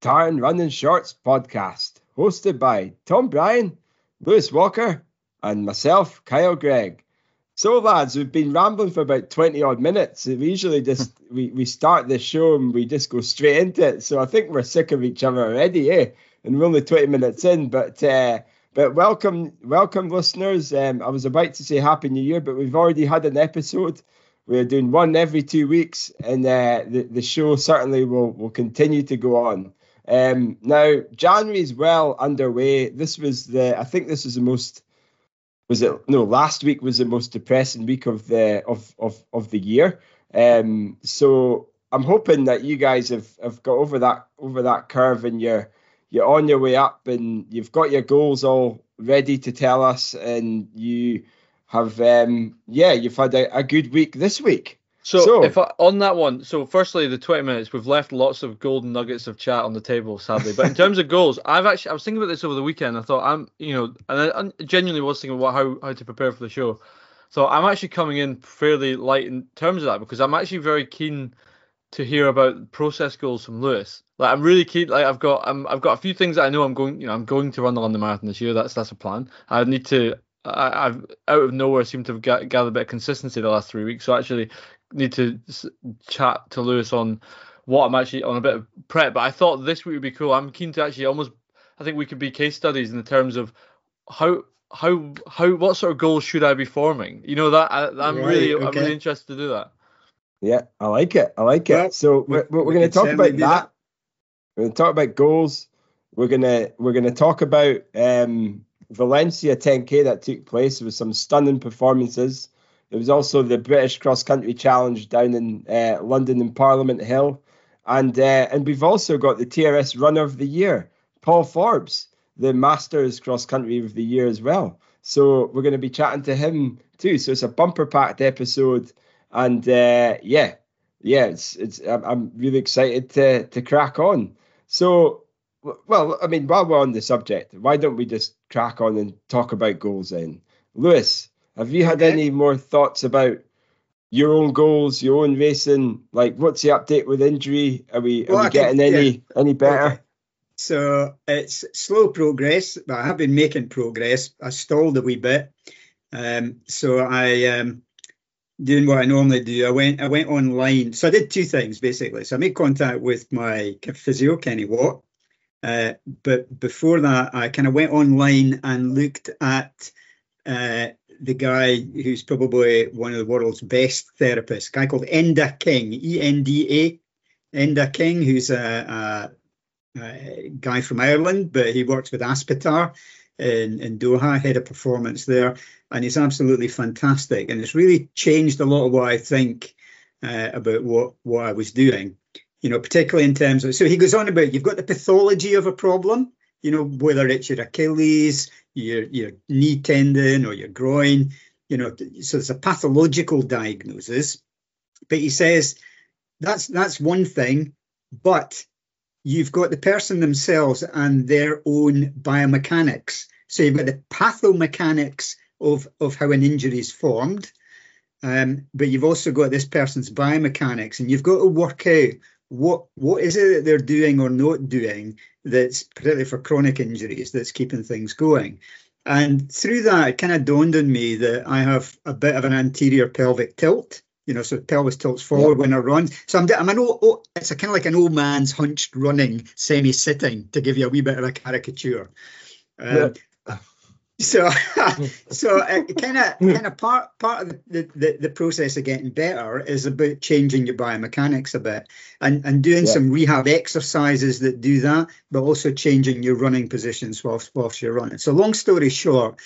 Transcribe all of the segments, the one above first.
Tartan Running Shorts podcast, hosted by Tom Bryan, Lewis Walker, and myself, Kyle Gregg. So, lads, we've been rambling for about 20 odd minutes. We usually just we, we start the show and we just go straight into it. So I think we're sick of each other already, eh? And we're only 20 minutes in, but uh, but welcome, welcome, listeners. Um, I was about to say Happy New Year, but we've already had an episode. We're doing one every two weeks, and uh, the the show certainly will will continue to go on. Um, now January is well underway. This was the I think this was the most was it no last week was the most depressing week of the of of of the year. Um, so I'm hoping that you guys have have got over that over that curve and you're you're on your way up and you've got your goals all ready to tell us and you have um yeah you've had a, a good week this week so, so, if I, on that one, so firstly, the 20 minutes, we've left lots of golden nuggets of chat on the table, sadly. But in terms of goals, I've actually, I was thinking about this over the weekend. I thought I'm, you know, and I, I genuinely was thinking about how, how to prepare for the show. So I'm actually coming in fairly light in terms of that because I'm actually very keen to hear about process goals from Lewis. Like I'm really keen. Like I've got, I'm, I've got a few things that I know I'm going, you know, I'm going to run the London Marathon this year. That's that's a plan. I need to I, have out of nowhere seemed to have gathered a bit of consistency the last three weeks. So actually, need to chat to Lewis on what I'm actually on a bit of prep. But I thought this week would be cool. I'm keen to actually almost. I think we could be case studies in the terms of how how how what sort of goals should I be forming? You know that I, am right, really okay. I'm really interested to do that. Yeah, I like it. I like it. Well, so we're, we're, we're going to talk about that. that. We're going to talk about goals. We're gonna we're gonna talk about um, Valencia 10k that took place with some stunning performances. There was also the British Cross Country Challenge down in uh, London in Parliament Hill, and uh, and we've also got the TRS Runner of the Year, Paul Forbes, the Masters Cross Country of the Year as well. So we're going to be chatting to him too. So it's a bumper packed episode, and uh, yeah, yeah, it's it's I'm really excited to to crack on. So well, I mean, while we're on the subject, why don't we just crack on and talk about goals then? Lewis, have you had any more thoughts about your own goals, your own racing? Like, what's the update with injury? Are we are well, we getting can, any yeah. any better? Okay. So it's slow progress, but I have been making progress. I stalled a wee bit, um, so I um, doing what I normally do. I went I went online. So I did two things basically. So I made contact with my physio Kenny Watt, uh, but before that, I kind of went online and looked at uh, the guy who's probably one of the world's best therapists, a guy called Enda King, E N D A, Enda King, who's a, a, a, guy from Ireland, but he works with Aspetar in, in Doha, head of performance there, and he's absolutely fantastic. And it's really changed a lot of what I think uh, about what, what I was doing, you know, particularly in terms of. So he goes on about you've got the pathology of a problem, you know, whether it's your Achilles, your your knee tendon or your groin, you know, so it's a pathological diagnosis. But he says that's that's one thing, but you've got the person themselves and their own biomechanics. So you've got the pathomechanics of of how an injury is formed, um, but you've also got this person's biomechanics, and you've got to work out what what is it that they're doing or not doing that's particularly for chronic injuries that's keeping things going. And through that it kind of dawned on me that i have a bit of an anterior pelvic tilt you know so pelvis tilts forward when i run. So i'm, I'm an old, oh, it's a kind of like an old man's hunched running semi-sitting to give you a wee bit of a caricature. Um, so so kind of kind of part part of the, the the process of getting better is about changing your biomechanics a bit and and doing yeah. some rehab exercises that do that but also changing your running positions whilst whilst you're running. So long story short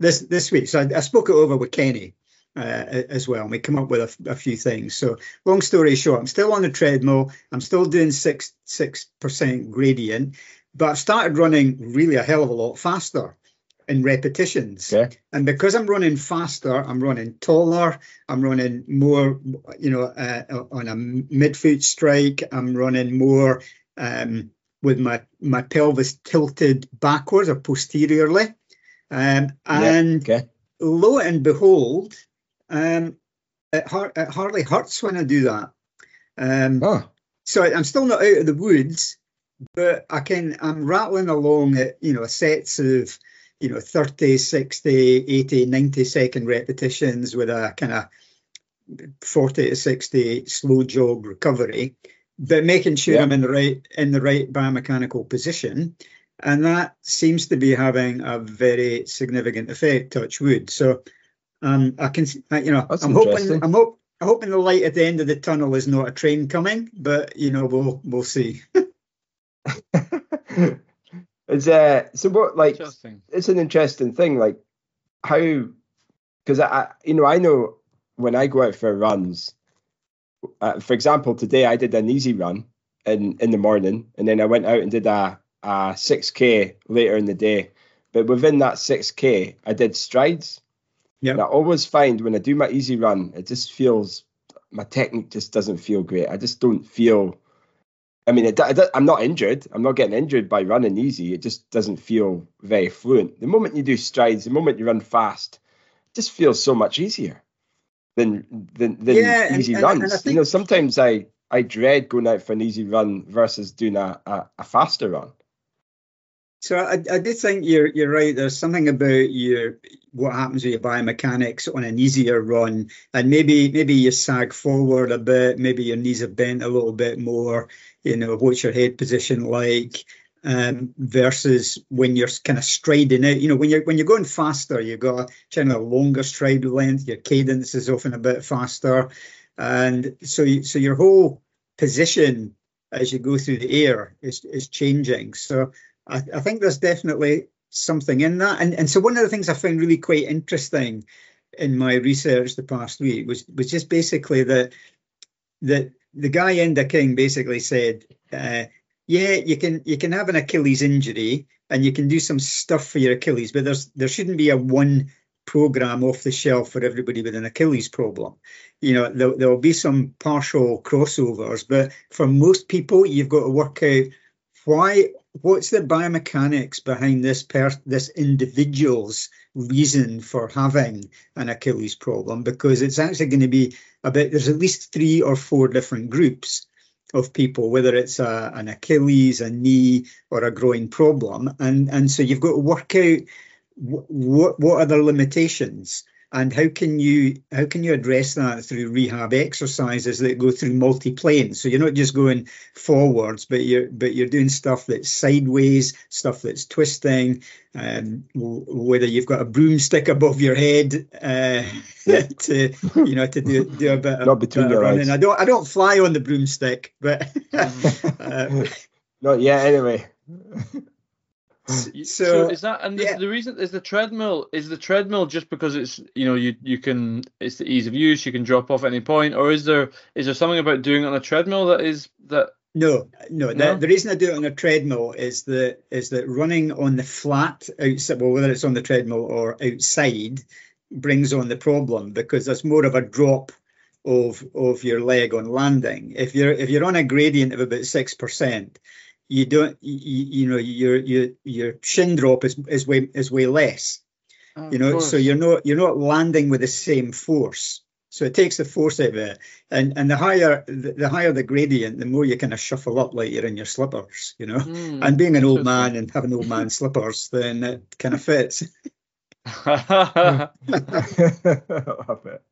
this this week so i, I spoke it over with kenny uh, as well and we come up with a, a, few things. So long story short i'm still on the treadmill i'm still doing six six percent gradient but i've started running really a hell of a lot faster in repetitions. Okay. And because I'm running faster, I'm running taller, I'm running more, you know, uh, on a midfoot strike, I'm running more um, with my, my pelvis tilted backwards or posteriorly. Um, and yeah. okay. lo and behold, um, it, har- it, hardly hurts when I do that. Um, oh. So I'm still not out of the woods, but I can I'm rattling along at you know sets of you know 30, 60, 80, 90 second repetitions with a kind of 40 to 60 slow jog recovery, but making sure yeah. I'm in the right in the right biomechanical position. And that seems to be having a very significant effect, touch wood. So um, I can, you know, That's I'm hoping, I'm, hope, I'm hoping the light at the end of the tunnel is not a train coming, but you know, we'll we'll see. it's uh, so what like it's an interesting thing, like how because I you know I know when I go out for runs, uh, for example, today I did an easy run in in the morning, and then I went out and did a a six k later in the day. But within that six k, I did strides. Yeah. I always find when I do my easy run, it just feels my technique just doesn't feel great. I just don't feel. I mean, it, it, I'm not injured. I'm not getting injured by running easy. It just doesn't feel very fluent. The moment you do strides, the moment you run fast, it just feels so much easier than than, than yeah, easy and, runs. And, and think, you know, sometimes I I dread going out for an easy run versus doing a, a, a faster run. So I, I do think you're you're right. There's something about your what happens with your biomechanics on an easier run, and maybe maybe you sag forward a bit, maybe your knees are bent a little bit more. You know, what's your head position like? Um, versus when you're kind of striding out. You know, when you're when you're going faster, you've got a kind of longer stride length. Your cadence is often a bit faster, and so you, so your whole position as you go through the air is is changing. So I, I think there's definitely something in that. And and so one of the things I found really quite interesting in my research the past week was was just basically that that the guy Enda King basically said, uh, yeah, you can you can have an Achilles injury and you can do some stuff for your Achilles, but there's there shouldn't be a one program off the shelf for everybody with an Achilles problem. You know, there, there will be some partial crossovers, but for most people, you've got to work out why what's the biomechanics behind this per, this individual's reason for having an Achilles problem? Because it's actually going to be about there's at least three or four different groups of people, whether it's a, an Achilles, a knee, or a groin problem, and and so you've got to work out what what are the limitations and how can you how can you address that through rehab exercises that go through multi-planes so you're not just going forwards but you're but you're doing stuff that's sideways stuff that's twisting um, whether you've got a broomstick above your head uh, to you know to do, do a bit not between your running. I don't I don't fly on the broomstick but uh, not yet anyway Mm. so, so, is that and the, yeah. the, reason is the treadmill is the treadmill just because it's you know you you can it's the ease of use you can drop off at any point or is there is there something about doing it on a treadmill that is that no no, no? The, the reason I do it on a treadmill is that is that running on the flat outside well whether it's on the treadmill or outside brings on the problem because there's more of a drop of of your leg on landing if you're if you're on a gradient of about six percent you don't you, you know your your your shin drop is is way is way less. Oh, you know so you're not you're not landing with the same force. So it takes the force out of it. And and the higher the, the higher the gradient the more you kind of shuffle up like you're in your slippers you know? Mm, and being an old man and having old man slippers then it kind of fits. Love it.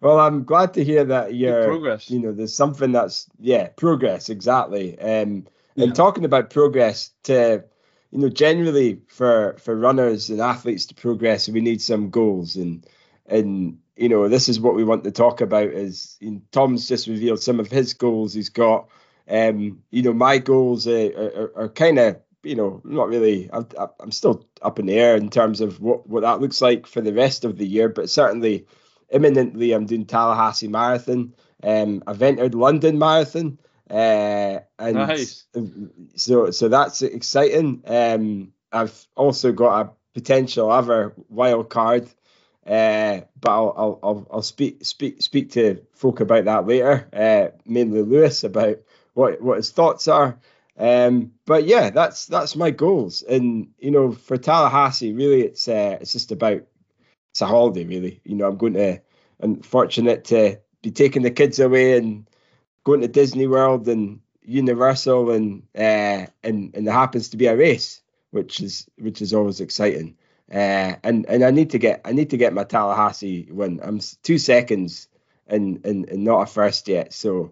well i'm glad to hear that you're progress. you know there's something that's yeah progress exactly. Um and talking about progress, to you know, generally for for runners and athletes to progress, we need some goals, and and you know, this is what we want to talk about. Is Tom's just revealed some of his goals he's got. Um, you know, my goals are, are, are kind of you know, not really. I'm, I'm still up in the air in terms of what, what that looks like for the rest of the year, but certainly imminently I'm doing Tallahassee Marathon. Um, I've entered London Marathon. Uh, and nice. so so that's exciting. Um, I've also got a potential other wild card, uh, but I'll, I'll I'll speak speak speak to folk about that later. Uh, mainly Lewis about what what his thoughts are. Um, but yeah, that's that's my goals, and you know, for Tallahassee, really, it's uh, it's just about it's a holiday, really. You know, I'm going to, I'm fortunate to be taking the kids away and going to Disney World and universal and uh, and and there happens to be a race, which is which is always exciting. Uh, and and I need to get I need to get my Tallahassee win. I'm two seconds and and, and not a first yet. So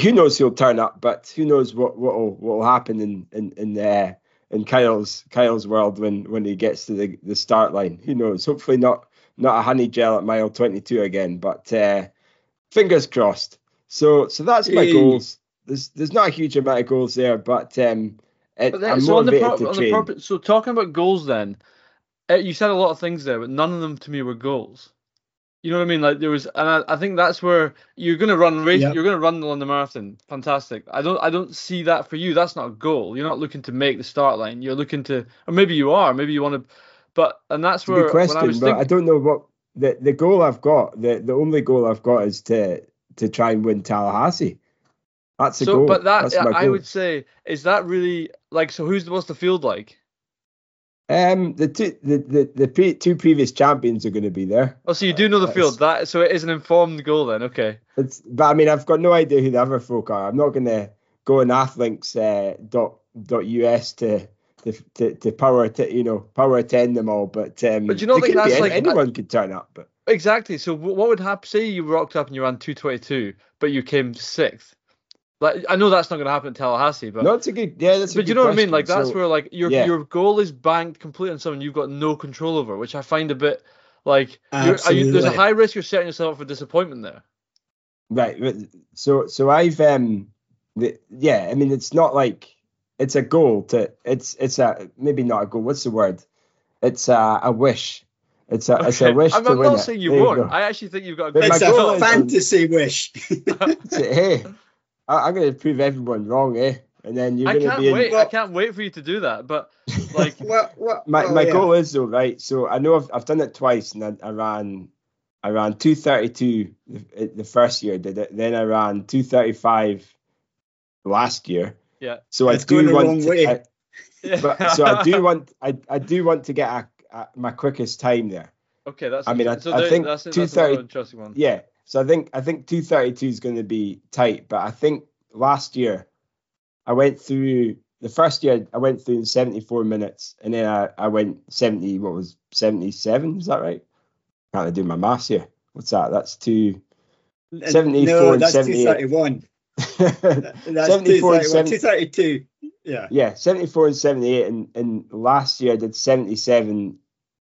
who knows who'll turn up, but who knows what what will what will happen in in in uh, in Kyle's Kyle's world when when he gets to the, the start line. Who knows? Hopefully not not a honey gel at mile 22 again, but uh, fingers crossed. So so that's my Hey. goals. There's there's not a huge amount of goals there, but um, it, But then, I'm so on the, pro- to on the purpose, so talking about goals, then uh, you said a lot of things there, but none of them to me were goals. You know what I mean? Like there was, and I, I think that's where you're gonna run race. Yep. You're gonna run the London Marathon. Fantastic. I don't, I don't see that for you. That's not a goal. You're not looking to make the start line. You're looking to, or maybe you are. Maybe you want to, but and that's It's a where good when I question, was but thinking. I don't know what the, the goal I've got. The, the only goal I've got is to to try and win Tallahassee. That's so, goal. but that That's I would say is that really like so? Who's what's the field like? Um, the two the the, the pre, two previous champions are going to be there. Oh, so you do know the That's- field. That so it is an informed goal then. Okay. It's but I mean I've got no idea who the other folk are. I'm not going to go on Athlinks uh, dot dot us to. To, to, to power to you know power attend them all, but um, But you know it think could be that's any- like- anyone could turn up. But Exactly. So what would happen? Say you rocked up and you ran 222, but you came sixth. Like I know that's not going to happen in Tallahassee, but no, it's a good yeah. That's a but you know what I mean. Like that's So- where like your yeah. your goal is banked completely on someone you've got no control over, which I find a bit like you're, you, there's a high risk you're setting yourself up for disappointment there. Right. So so I've um the, yeah, I mean it's not like it's a goal to it's it's a maybe not a goal, what's the word? It's a, a wish. It's a it's a wish I'm, to I'm win not it. saying you There won't. go. I actually think you've got a But It's a is- fantasy wish. So, hey, I, I'm gonna prove everyone wrong, eh? And then you're I gonna can't in wait. I can't wait for you to do that. But like what, what, my oh, my yeah. goal is though, right? So I know I've I've done it twice, and I, I ran I ran two thirty two the, the first year, did it? Then I ran two thirty five last year. yeah, So It's I do going the want wrong to, way. I, but so I do want I, I do want to get a, a, my quickest time there. okay, that's. I mean, I- so I think that's, that's 230 interesting one. Yeah. So I think I think two thirty two is going to be tight, but I think last year I went through the first year I went through in seventy four minutes, and then I, I went seventy. What was seventy seven? Is that right? Can't I do my maths here. What's that? That's two. 74 no, and that's 78. 231. That's 74 and 231. 70 232. Yeah. Yeah, 74 and 78. And, and last year I did 77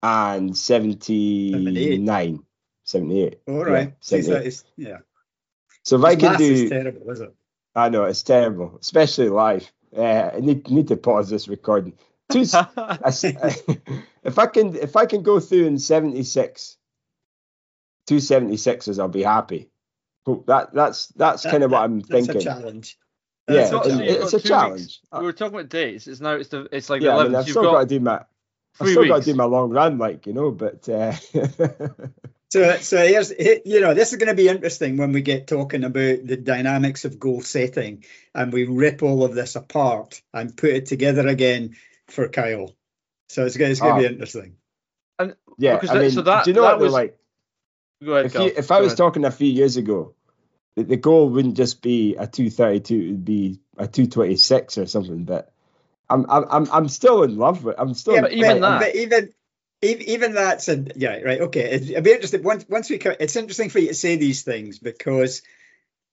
and 79. 78. All right. Yeah, 78. 230 yeah. So if I can maths is terrible, is it? I know it's terrible, especially live. Uh, I need need to pause this recording. Two, I if I can if I can go through in 76, two 76s, I'll be happy. That that's that's kind of what I'm That's thinking. a challenge. Yeah, That's So- a so and you've challenge. a challenge. weeks. We were talking about dates. It's now it's the it's like yeah, the I mean, 11th. I've You've still got, got, to do my I've three still got to do my long run, like you know. But uh, So, so here's, you know, this is going to be interesting when we get talking about the dynamics of goal setting and we rip all of this apart and put it together again for Kyle. So it's, going- it's going Ah. to be interesting. And yeah, Because I that- mean, so that- do you know that what? was- like, Go ahead, if you, if I Go was ahead. talking a few years ago, the, the goal wouldn't just be a two thirty two; it'd be a two twenty six or something. But I'm I'm I'm I'm still in love with. I'm still. Yeah, but even that- But even, even, even that's a, yeah, right. Okay. It- It'd be interesting once, once we, co- it's interesting for you to say these things because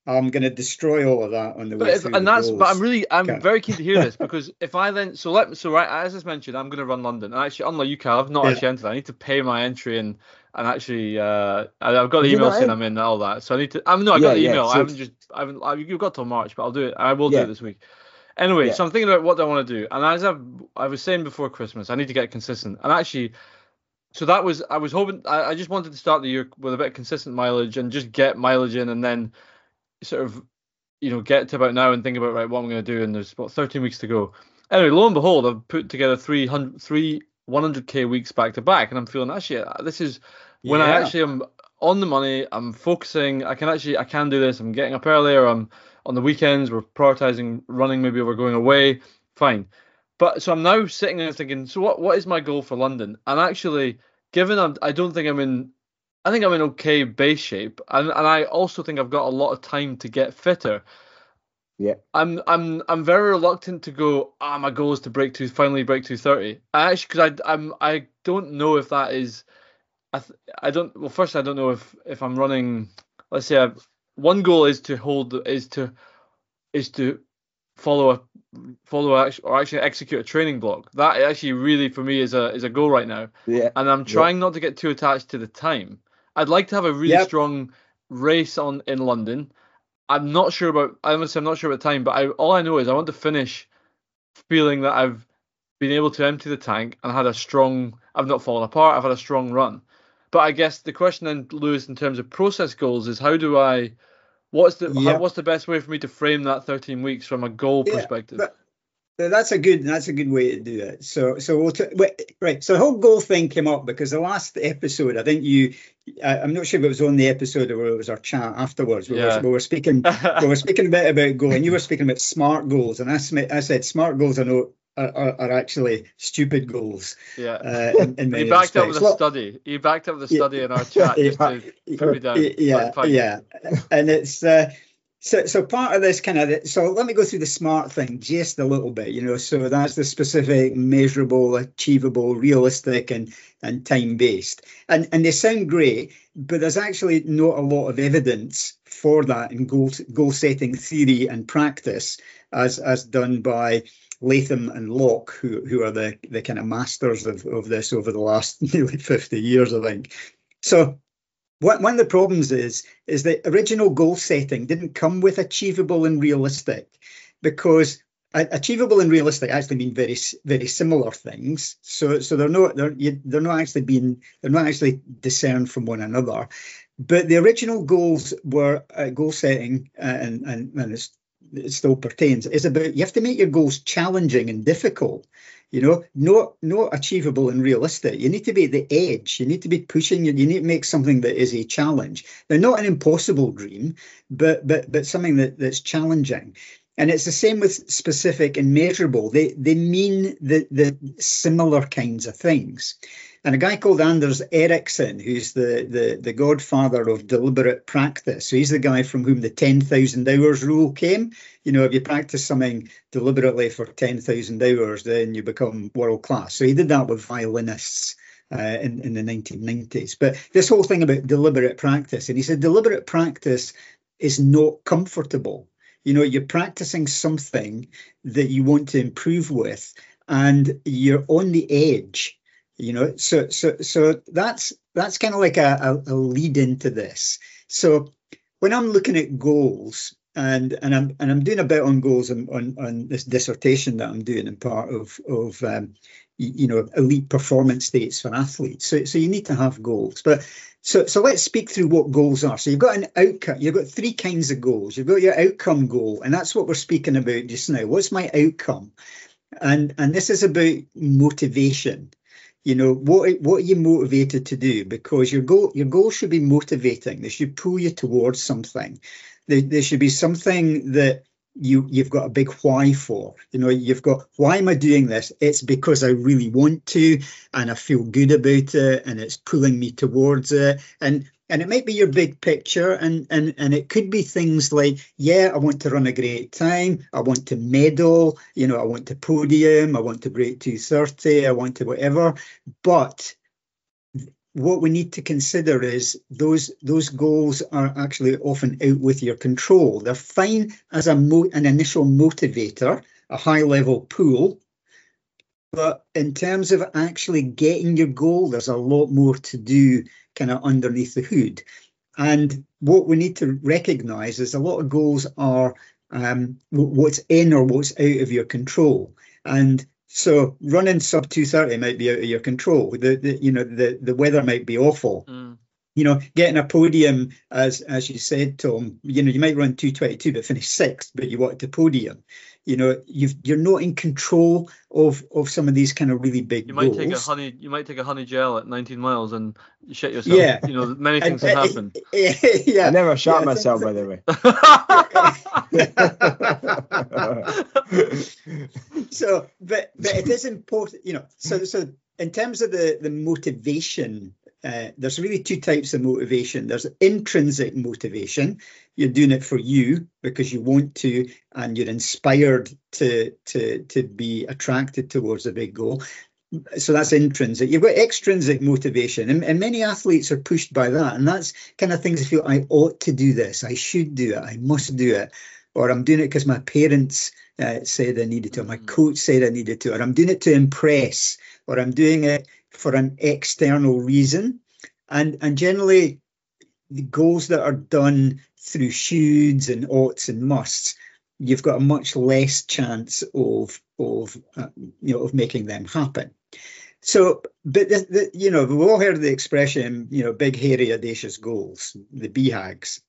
I'm going to destroy all of that on the But way if, through. and the that's, but. I'm really, I'm Okay. very keen to hear this because if I then, so let, so right, as I mentioned, I'm going to run London. And actually, unlike you, Cal, I've not Yeah. actually entered. I need to pay my entry and and actually, uh, I- I've got the email not saying in? I'm in and all that. So I need to. I'm no, I Yeah, got the yeah, email. so I haven't just, I haven't. I, you've got till March, but I'll do it. I will do it this week. Anyway, Yeah. so I'm thinking about what I want to do, and as I've, I was saying before Christmas, I need to get consistent. And actually, so that was, I was hoping, I, I just wanted to start the year with a bit of consistent mileage and just get mileage in, and then sort of you know, get to about now and think about right what I'm going to do. And there's about 13 weeks to go. Anyway, lo and behold, I've put together 300, three 100k weeks back to back, and I'm feeling actually uh, this is when I Yeah. actually am on the money. I'm focusing. I can actually I can do this. I'm getting up earlier. I'm on the weekends. We're prioritizing running. Maybe we're going away. Fine. But so I'm now sitting there thinking, so what what is my goal for London? And actually, given I'm, I don't think I'm in I think I'm in okay base shape, and and I also think I've got a lot of time to get fitter. Yeah. I'm I'm I'm very reluctant to go. Ah, my goal is to break to finally break two thirty. I actually because I I'm I don't know if that is. I th- I don't. Well, first I don't know if if I'm running. Let's say I've, one goal is to hold is to is to follow a follow a, or actually execute a training block. That actually really for me is a is a goal right now. Yeah. And I'm trying not to get too attached to the time. I'd like to have a really Yep. strong race on in London. I'm not sure about. I must say I'm not sure about time, but I all I know is I want to finish feeling that I've been able to empty the tank and had a strong. I've not fallen apart. I've had a strong run. But I guess the question then, Lewis, in terms of process goals, is how do I? What's the how, what's the best way for me to frame that 13 weeks from a goal Yeah, perspective? That's a good that's a good way to do it. So so we'll t- wait, right. So the whole goal thing came up because the last episode, I think you, I, I'm not sure if it was on the episode or it was our chat afterwards. We, Yeah. were, we were speaking we were speaking a bit about goal, and you were speaking about smart goals, and I, sm- I said smart goals are no are, are, are actually stupid goals. yeah. Uh, in, in you backed up with a Well, study. You backed up with a Yeah. study in our chat just to put me down. Yeah, Fine, fine. yeah, and it's uh, so so part of this kind of so let me go through the smart thing just a little bit, you know. So that's the specific, measurable, achievable, realistic, and and time based, and and they sound great, but there's actually not a lot of evidence for that in goal goal setting theory and practice, as as done by Latham and Locke, who who are the the kind of masters of of this over the last nearly 50 years, I think. So one one of the problems is is that original goal setting didn't come with achievable and realistic because achievable and realistic actually mean very very similar things. So so they're not they're you- they're not actually being they're not actually discerned from one another. But the original goals were uh, goal setting uh, and and, and it still pertains. Is about you have to make your goals challenging and difficult you know not not achievable and realistic. You need to be at the edge. You need to be pushing you need to make something that is a challenge. Now not an impossible dream but but but something that that's challenging. And it's the same with specific and measurable. They they mean the the similar kinds of things and a guy called Anders Ericsson, who's the, the, the godfather of deliberate practice. So he's the guy from whom the 10,000 hours rule came. You know, if you practice something deliberately for 10,000 hours, then you become world class. So he did that with violinists. Uh, in, in the 1990s. But this whole thing about deliberate practice, and he said deliberate practice is not comfortable. You know, you're practicing something that you want to improve with, and you're on the edge you know so so so that's that's kind of like a, a, a lead into this. So when i'm looking at goals and and i'm and i'm doing a bit on goals on on, on this dissertation that i'm doing in part of of um, you know elite performance states for athletes. So so you need to have goals. But so so let's speak through what goals are. So you've got an outcome you've got three kinds of goals. You've got your outcome goal and that's what we're speaking about just now. What's my outcome? And and this is about motivation you know what what are you motivated to do? Because your goal your goal should be motivating. They should pull you towards something. There, there should be something that you you've got a big why for. You know you've got why am i doing this? It's because i really want to and i feel good about it and it's pulling me towards it. And and it might be your big picture and and and it could be things like yeah i want to run a great time i want to medal you know i want to podium i want to break 230 i want to whatever. But what we need to consider is those those goals are actually often out with your control. They're fine as a mo- an initial motivator a high level pull but in terms of actually getting your goal there's a lot more to do kind of underneath the hood. And what we need to recognize is a lot of goals are um, what's in or what's out of your control. And so running sub 230 might be out of your control. The, the you know the, the weather might be awful. Mm. You know, getting a podium, as as you said, Tom. You know, you might run 222 but finish sixth, but you want the podium. You know, you've you're not in control of of some of these kind of really big You might goals. take a honey. You might take a honey gel at 19 miles and shit yourself. Yeah. You know, many things can and- happen. yeah, I never shot Yeah, myself, by the way. so but but it is important you know so so in terms of the the motivation uh, there's really two types of motivation. There's intrinsic motivation. You're doing it for you because you want to, and you're inspired to to to be attracted towards a big goal. So that's intrinsic. You've got extrinsic motivation, and, and many athletes are pushed by that. And that's kind of things I feel I ought to do this, I should do it, I must do it, or I'm doing it because my parents uh, said I needed to, or my mm. coach said I needed to, or I'm doing it to impress, or I'm doing it for an external reason. And, and generally, the goals that are done through shoulds and oughts and musts, you've got a much less chance of of uh, you know of making them happen. So, but the, the, you know, we've all heard the expression, you know, big, hairy, audacious goals, the BHAGs.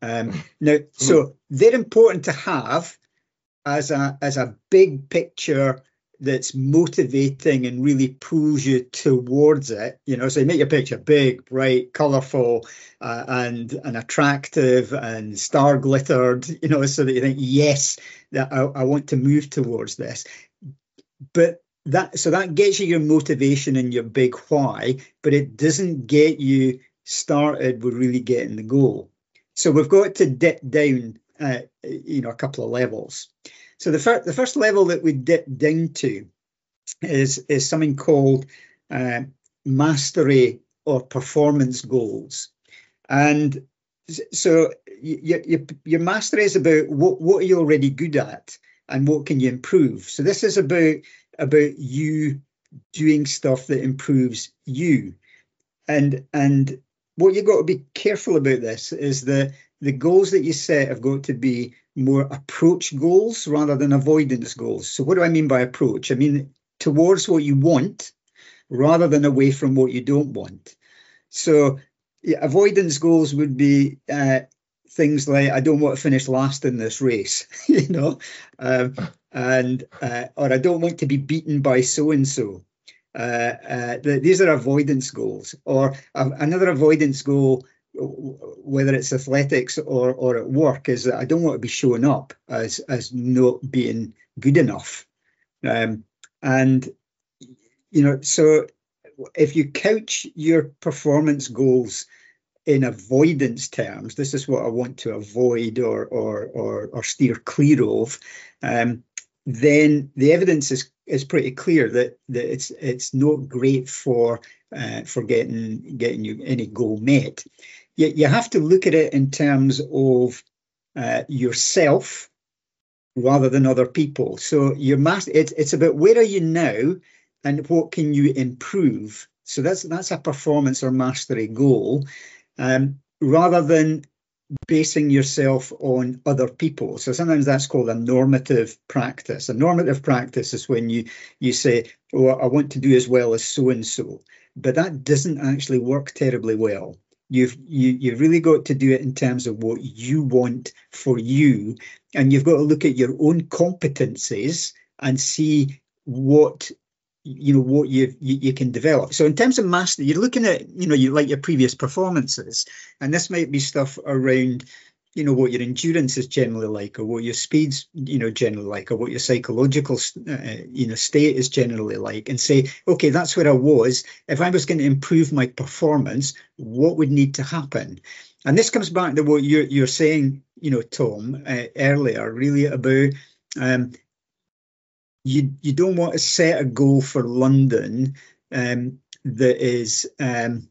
Um, now, so they're important to have as a as a big picture that's motivating and really pulls you towards it. You know, so you make your picture big, bright, colourful, uh, and and attractive and star glittered. You know, so that you think, yes, that I, I want to move towards this. But that so that gets you your motivation and your big why, but it doesn't get you started with really getting the goal. So we've got to dip down, uh, you know, a couple of levels. So the first the first level that we dip down to is is something called uh, mastery or performance goals, and so your, your your mastery is about what what are you already good at and what can you improve. So this is about about you doing stuff that improves you, and and what you've got to be careful about this is that the goals that you set have got to be more approach goals rather than avoidance goals. So, what do I mean by approach? I mean towards what you want rather than away from what you don't want. So, yeah, avoidance goals would be uh, things like I don't want to finish last in this race, you know, um, and uh, or I don't want to be beaten by so and so. These are avoidance goals. Or uh, another avoidance goal whether it's athletics or or at work, is that I don't want to be showing up as as not being good enough. Um, and you know, so if you couch your performance goals in avoidance terms, this is what I want to avoid or or or, or steer clear of. Um, then the evidence is is pretty clear that that it's it's not great for uh, for getting getting you any goal met you, you have to look at it in terms of uh, yourself rather than other people. So your master, it's it's about where are you now, and what can you improve. So that's that's a performance or mastery goal, um, rather than basing yourself on other people. So sometimes that's called a normative practice. A normative practice is when you you say, "Oh, I want to do as well as so and so," but that doesn't actually work terribly well. You've you, you've really got to do it in terms of what you want for you, and you've got to look at your own competencies and see what you know what you, you, you can develop. So in terms of master, you're looking at you know you like your previous performances, and this might be stuff around you know what your endurance is generally like or what your speeds you know generally like or what your psychological uh, you know state is generally like and say okay that's where i was. If i was going to improve my performance what would need to happen? And this comes back to what you're, you're saying you know tom uh, earlier really about um, you you don't want to set a goal for london um, that is um,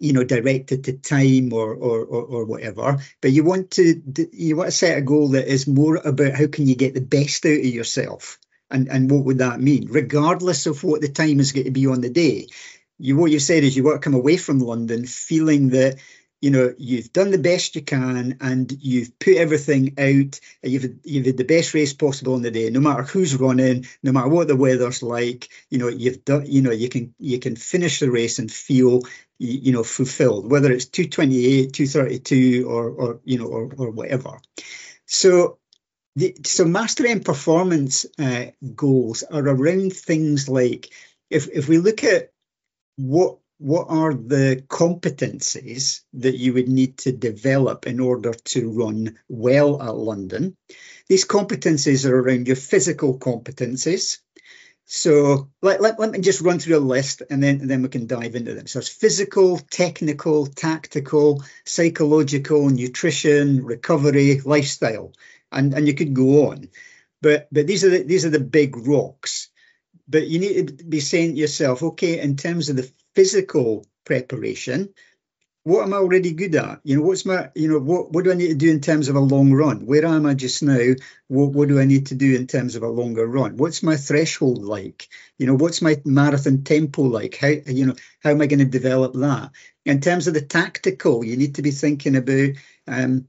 you know directed to time or, or or or, whatever but you want to you want to set a goal that is more about how can you get the best out of yourself and and what would that mean? Regardless of what the time is going to be on the day. You what you said is you want to come away from london feeling that you know you've done the best you can and you've put everything out you've you've had the best race possible in the day no matter who's running no matter what the weather's like you know you've done you know you can you can finish the race and feel you know fulfilled whether it's 228 232 or or you know or, or whatever so the, so mastery and performance uh, goals are around things like if if we look at what what are the competencies that you would need to develop in order to run well at London? These competencies are around your physical competencies, So let, let, let me just run through a list and then, and then we can dive into them. So it's physical, technical, tactical, psychological, nutrition, recovery, lifestyle, and, and you could go on. But but these are the, these are the big rocks. But you need to be saying to yourself, okay, in terms of the physical preparation, what am I already good at? You know, what's my, you know, what, what do I need to do in terms of a long run? Where am I just now? What, what do I need to do in terms of a longer run? What's my threshold like? You know, what's my marathon tempo like? How, you know, how am I going to develop that? In terms of the tactical, you need to be thinking about, um,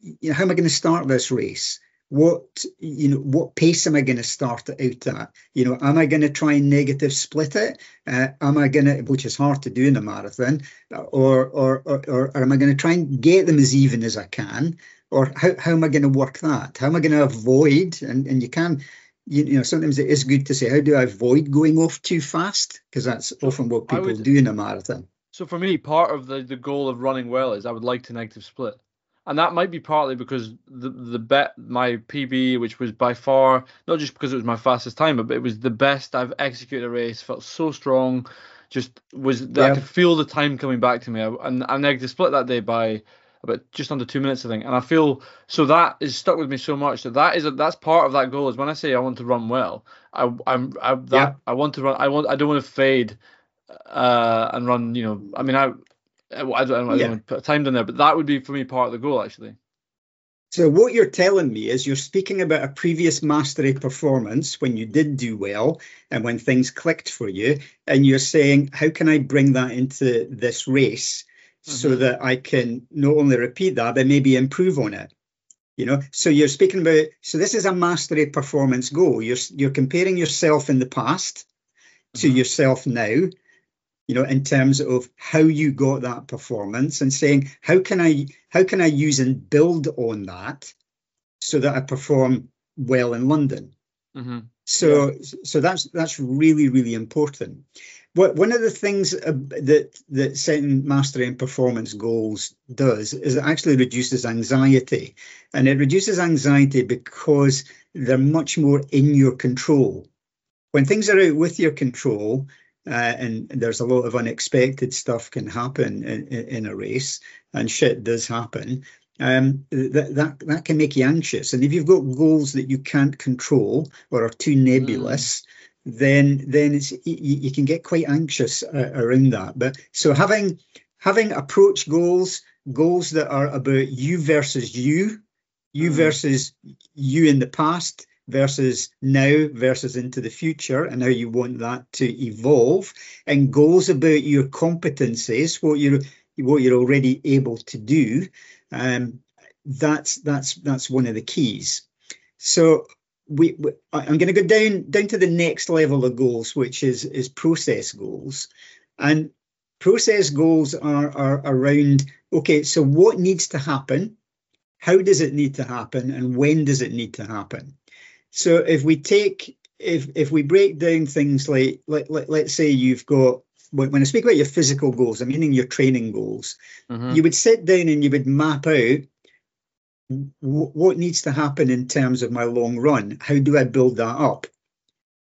you know, how am I going to start this race? What you know what pace am i going to start it out at? You know am i going to try and negative split it? Uh, am i going to which is hard to do in a marathon or or or, or am i going to try and get them as even as i can? Or how, how am i going to work that? How am i going to avoid and and you can you, you know sometimes it is good to say how do i avoid going off too fast? Because that's often what people would, do in a marathon. So for me part of the the goal of running well is i would like to negative split and that might be partly because the the bet my PB, which was by far not just because it was my fastest time, but it was the best I've executed a race. Felt so strong, just was yeah. I could feel the time coming back to me. And I negative split that day by about just under two minutes, I think. And I feel so that is stuck with me so much that that is a, that's part of that goal. Is when I say I want to run well, I I'm I, that yeah. I want to run. I want I don't want to fade uh and run. You know, I mean I I don't, I don't yeah. want to put time down there, but that would be for me part of the goal actually. So what you're telling me is you're speaking about a previous mastery performance when you did do well and when things clicked for you, and you're saying, how can I bring that into this race mm-hmm. so that I can not only repeat that but maybe improve on it? You know, so you're speaking about so this is a mastery performance goal. You're you're comparing yourself in the past to mm-hmm. yourself now you know, in terms of how you got that performance and saying, how can I how can I use and build on that so that I perform well in London? Mm-hmm. So yeah. so that's that's really, really important. What one of the things that that setting mastery and performance goals does is it actually reduces anxiety, and it reduces anxiety because they're much more in your control. When things are out with your control, uh, and there's a lot of unexpected stuff can happen in, in a race, and shit does happen. Um, that that that can make you anxious, and if you've got goals that you can't control or are too nebulous, mm. then then it's you, you, can get quite anxious uh, around that. But so having having approach goals, goals that are about you versus you, you mm. versus you in the past, versus now versus into the future and how you want that to evolve and goals about your competencies what you're what you're already able to do um, that's that's that's one of the keys. So we, we i'm going to go down down to the next level of goals which is is process goals. And process goals are are around okay so what needs to happen? How does it need to happen? And when does it need to happen so if we take if if we break down things like let, let let's say you've got when I speak about your physical goals, I'm meaning your training goals. Mm-hmm. You would sit down and you would map out what needs to happen in terms of my long run. How do I build that up?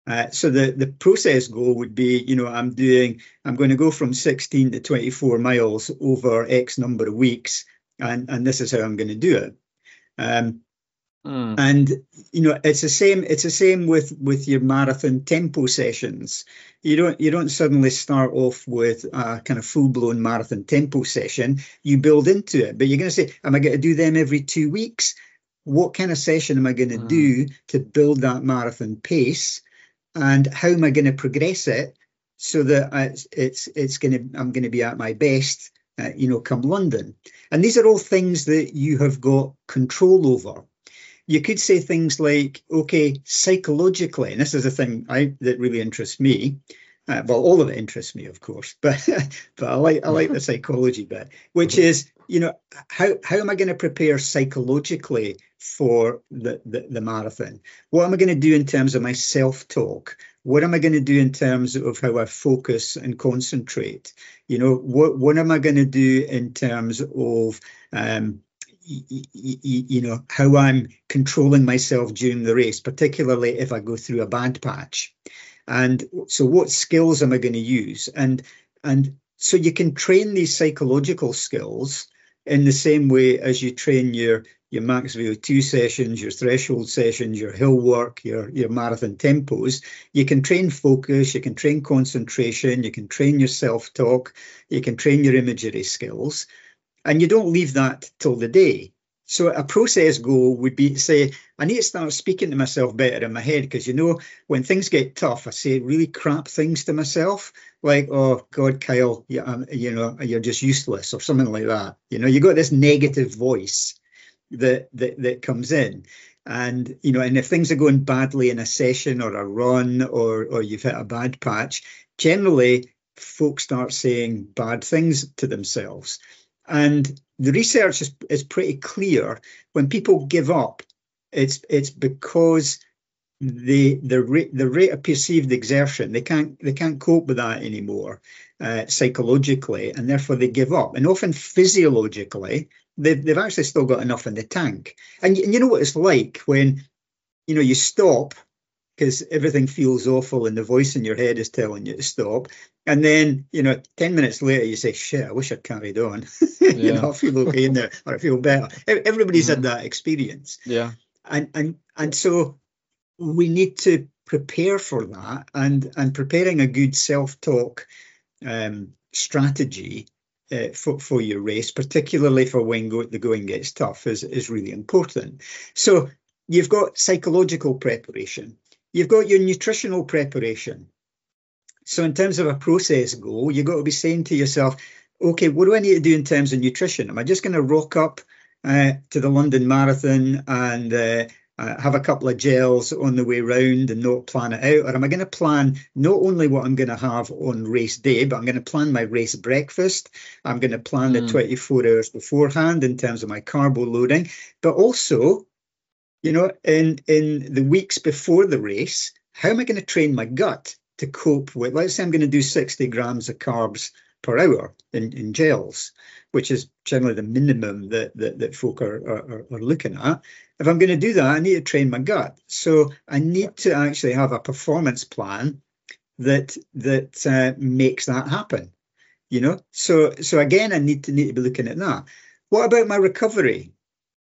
Uh, so the the process goal would be, you know, I'm doing, I'm going to go from 16 to 24 miles over X number of weeks, and and this is how I'm going to do it. Um, Mm. And you know, it's the same. It's the same with with your marathon tempo sessions. You don't you don't suddenly start off with a kind of full blown marathon tempo session. You build into it, but you're going to say, "Am I going to do them every two weeks? What kind of session am I going to mm. do to build that marathon pace? And how am I going to progress it so that it's it's, it's going to I'm going to be at my best, uh, you know, come London? And these are all things that you have got control over you could say things like, okay, psychologically, and this is a thing I, that really interests me. Uh, well, all of it interests me, of course, but but I like I like the psychology bit, which is you know how how am I going to prepare psychologically for the, the, the marathon? What am I going to do in terms of my self talk? What am I going to do in terms of how I focus and concentrate? You know, what what am I going to do in terms of um, you know how I'm controlling myself during the race, particularly if I go through a bad patch. And so, what skills am I going to use? And and so you can train these psychological skills in the same way as you train your your max VO2 sessions, your threshold sessions, your hill work, your, your marathon tempos. You can train focus, you can train concentration, you can train your self talk, you can train your imagery skills, and you don't leave that till the day. So a process goal would be to say, I need to start speaking to myself better in my head because you know when things get tough, I say really crap things to myself, like "Oh God, Kyle, you, um, you know you're just useless" or something like that. You know, you got this negative voice that that that comes in, and you know, and if things are going badly in a session or a run or or you've hit a bad patch, generally folks start saying bad things to themselves. And the research is, is pretty clear. When people give up, it's it's because the the rate the rate of perceived exertion they can't they can't cope with that anymore uh, psychologically, and therefore they give up. And often physiologically, they've they've actually still got enough in the tank. And, and you know what it's like when you know you stop because everything feels awful and the voice in your head is telling you to stop. And then, you know, 10 minutes later, you say, shit, I wish I'd carried on. Yeah. you know, I feel okay in there or I feel better. Everybody's mm-hmm. had that experience. Yeah. And, and, and so we need to prepare for that and, and preparing a good self-talk um, strategy uh, for, for your race, particularly for when go, the going gets tough, is, is really important. So you've got psychological preparation You've got your nutritional preparation. So, in terms of a process goal, you've got to be saying to yourself, okay, what do I need to do in terms of nutrition? Am I just going to rock up uh, to the London Marathon and uh, uh, have a couple of gels on the way round and not plan it out? Or am I going to plan not only what I'm going to have on race day, but I'm going to plan my race breakfast? I'm going to plan mm. the 24 hours beforehand in terms of my carbo loading, but also you know, in in the weeks before the race, how am I going to train my gut to cope with? Let's say I'm going to do 60 grams of carbs per hour in, in gels, which is generally the minimum that that, that folk are, are, are looking at. If I'm going to do that, I need to train my gut. So I need to actually have a performance plan that that uh, makes that happen. You know, so so again, I need to need to be looking at that. What about my recovery?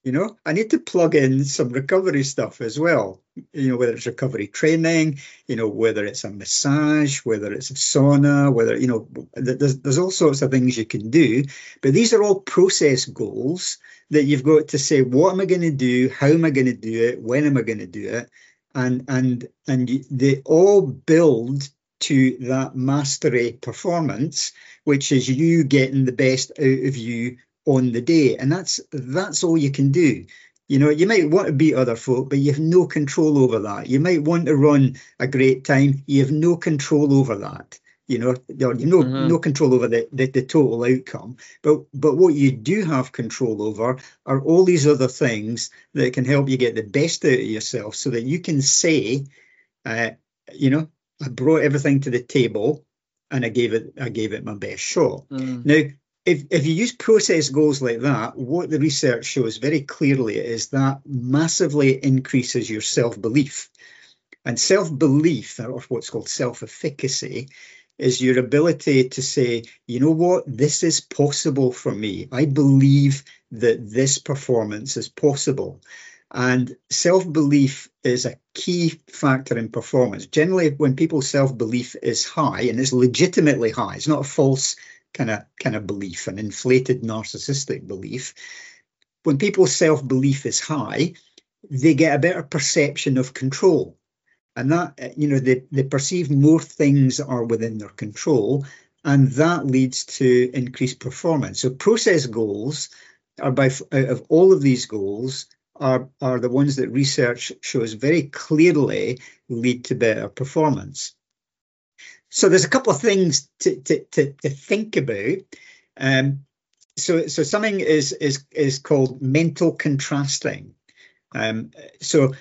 You know, I need to plug in some recovery stuff as well. You know, whether it's recovery training, you know, whether it's a massage, whether it's a sauna, whether, you know, there's, there's all sorts of things you can do. But these are all process goals that you've got to say, what am I going to do? How am I going to do it? When am I going to do it? And, and, and they all build to that mastery performance, which is you getting the best out of you on the day, and that's that's all you can do. You know, you might want to beat other folk, but you have no control over that. You might want to run a great time, you have no control over that. You know, you no mm-hmm. no control over the, the, the total outcome. But but what you do have control over are all these other things that can help you get the best out of yourself, so that you can say, uh, you know, I brought everything to the table, and I gave it I gave it my best shot. Mm. Now if, if you use process goals like that, what the research shows very clearly is that massively increases your self belief. And self belief, or what's called self efficacy, is your ability to say, you know what, this is possible for me. I believe that this performance is possible. And self belief is a key factor in performance. Generally, when people's self belief is high, and it's legitimately high, it's not a false kind of kind of belief, an inflated narcissistic belief. When people's self belief is high, they get a better perception of control, and that you know they they perceive more things are within their control, and that leads to increased performance. So process goals are by out of all of these goals are are the ones that research shows very clearly lead to better performance. So there's a couple of things to, to, to, to think about. Um, so, so something is is is called mental contrasting. Um, so,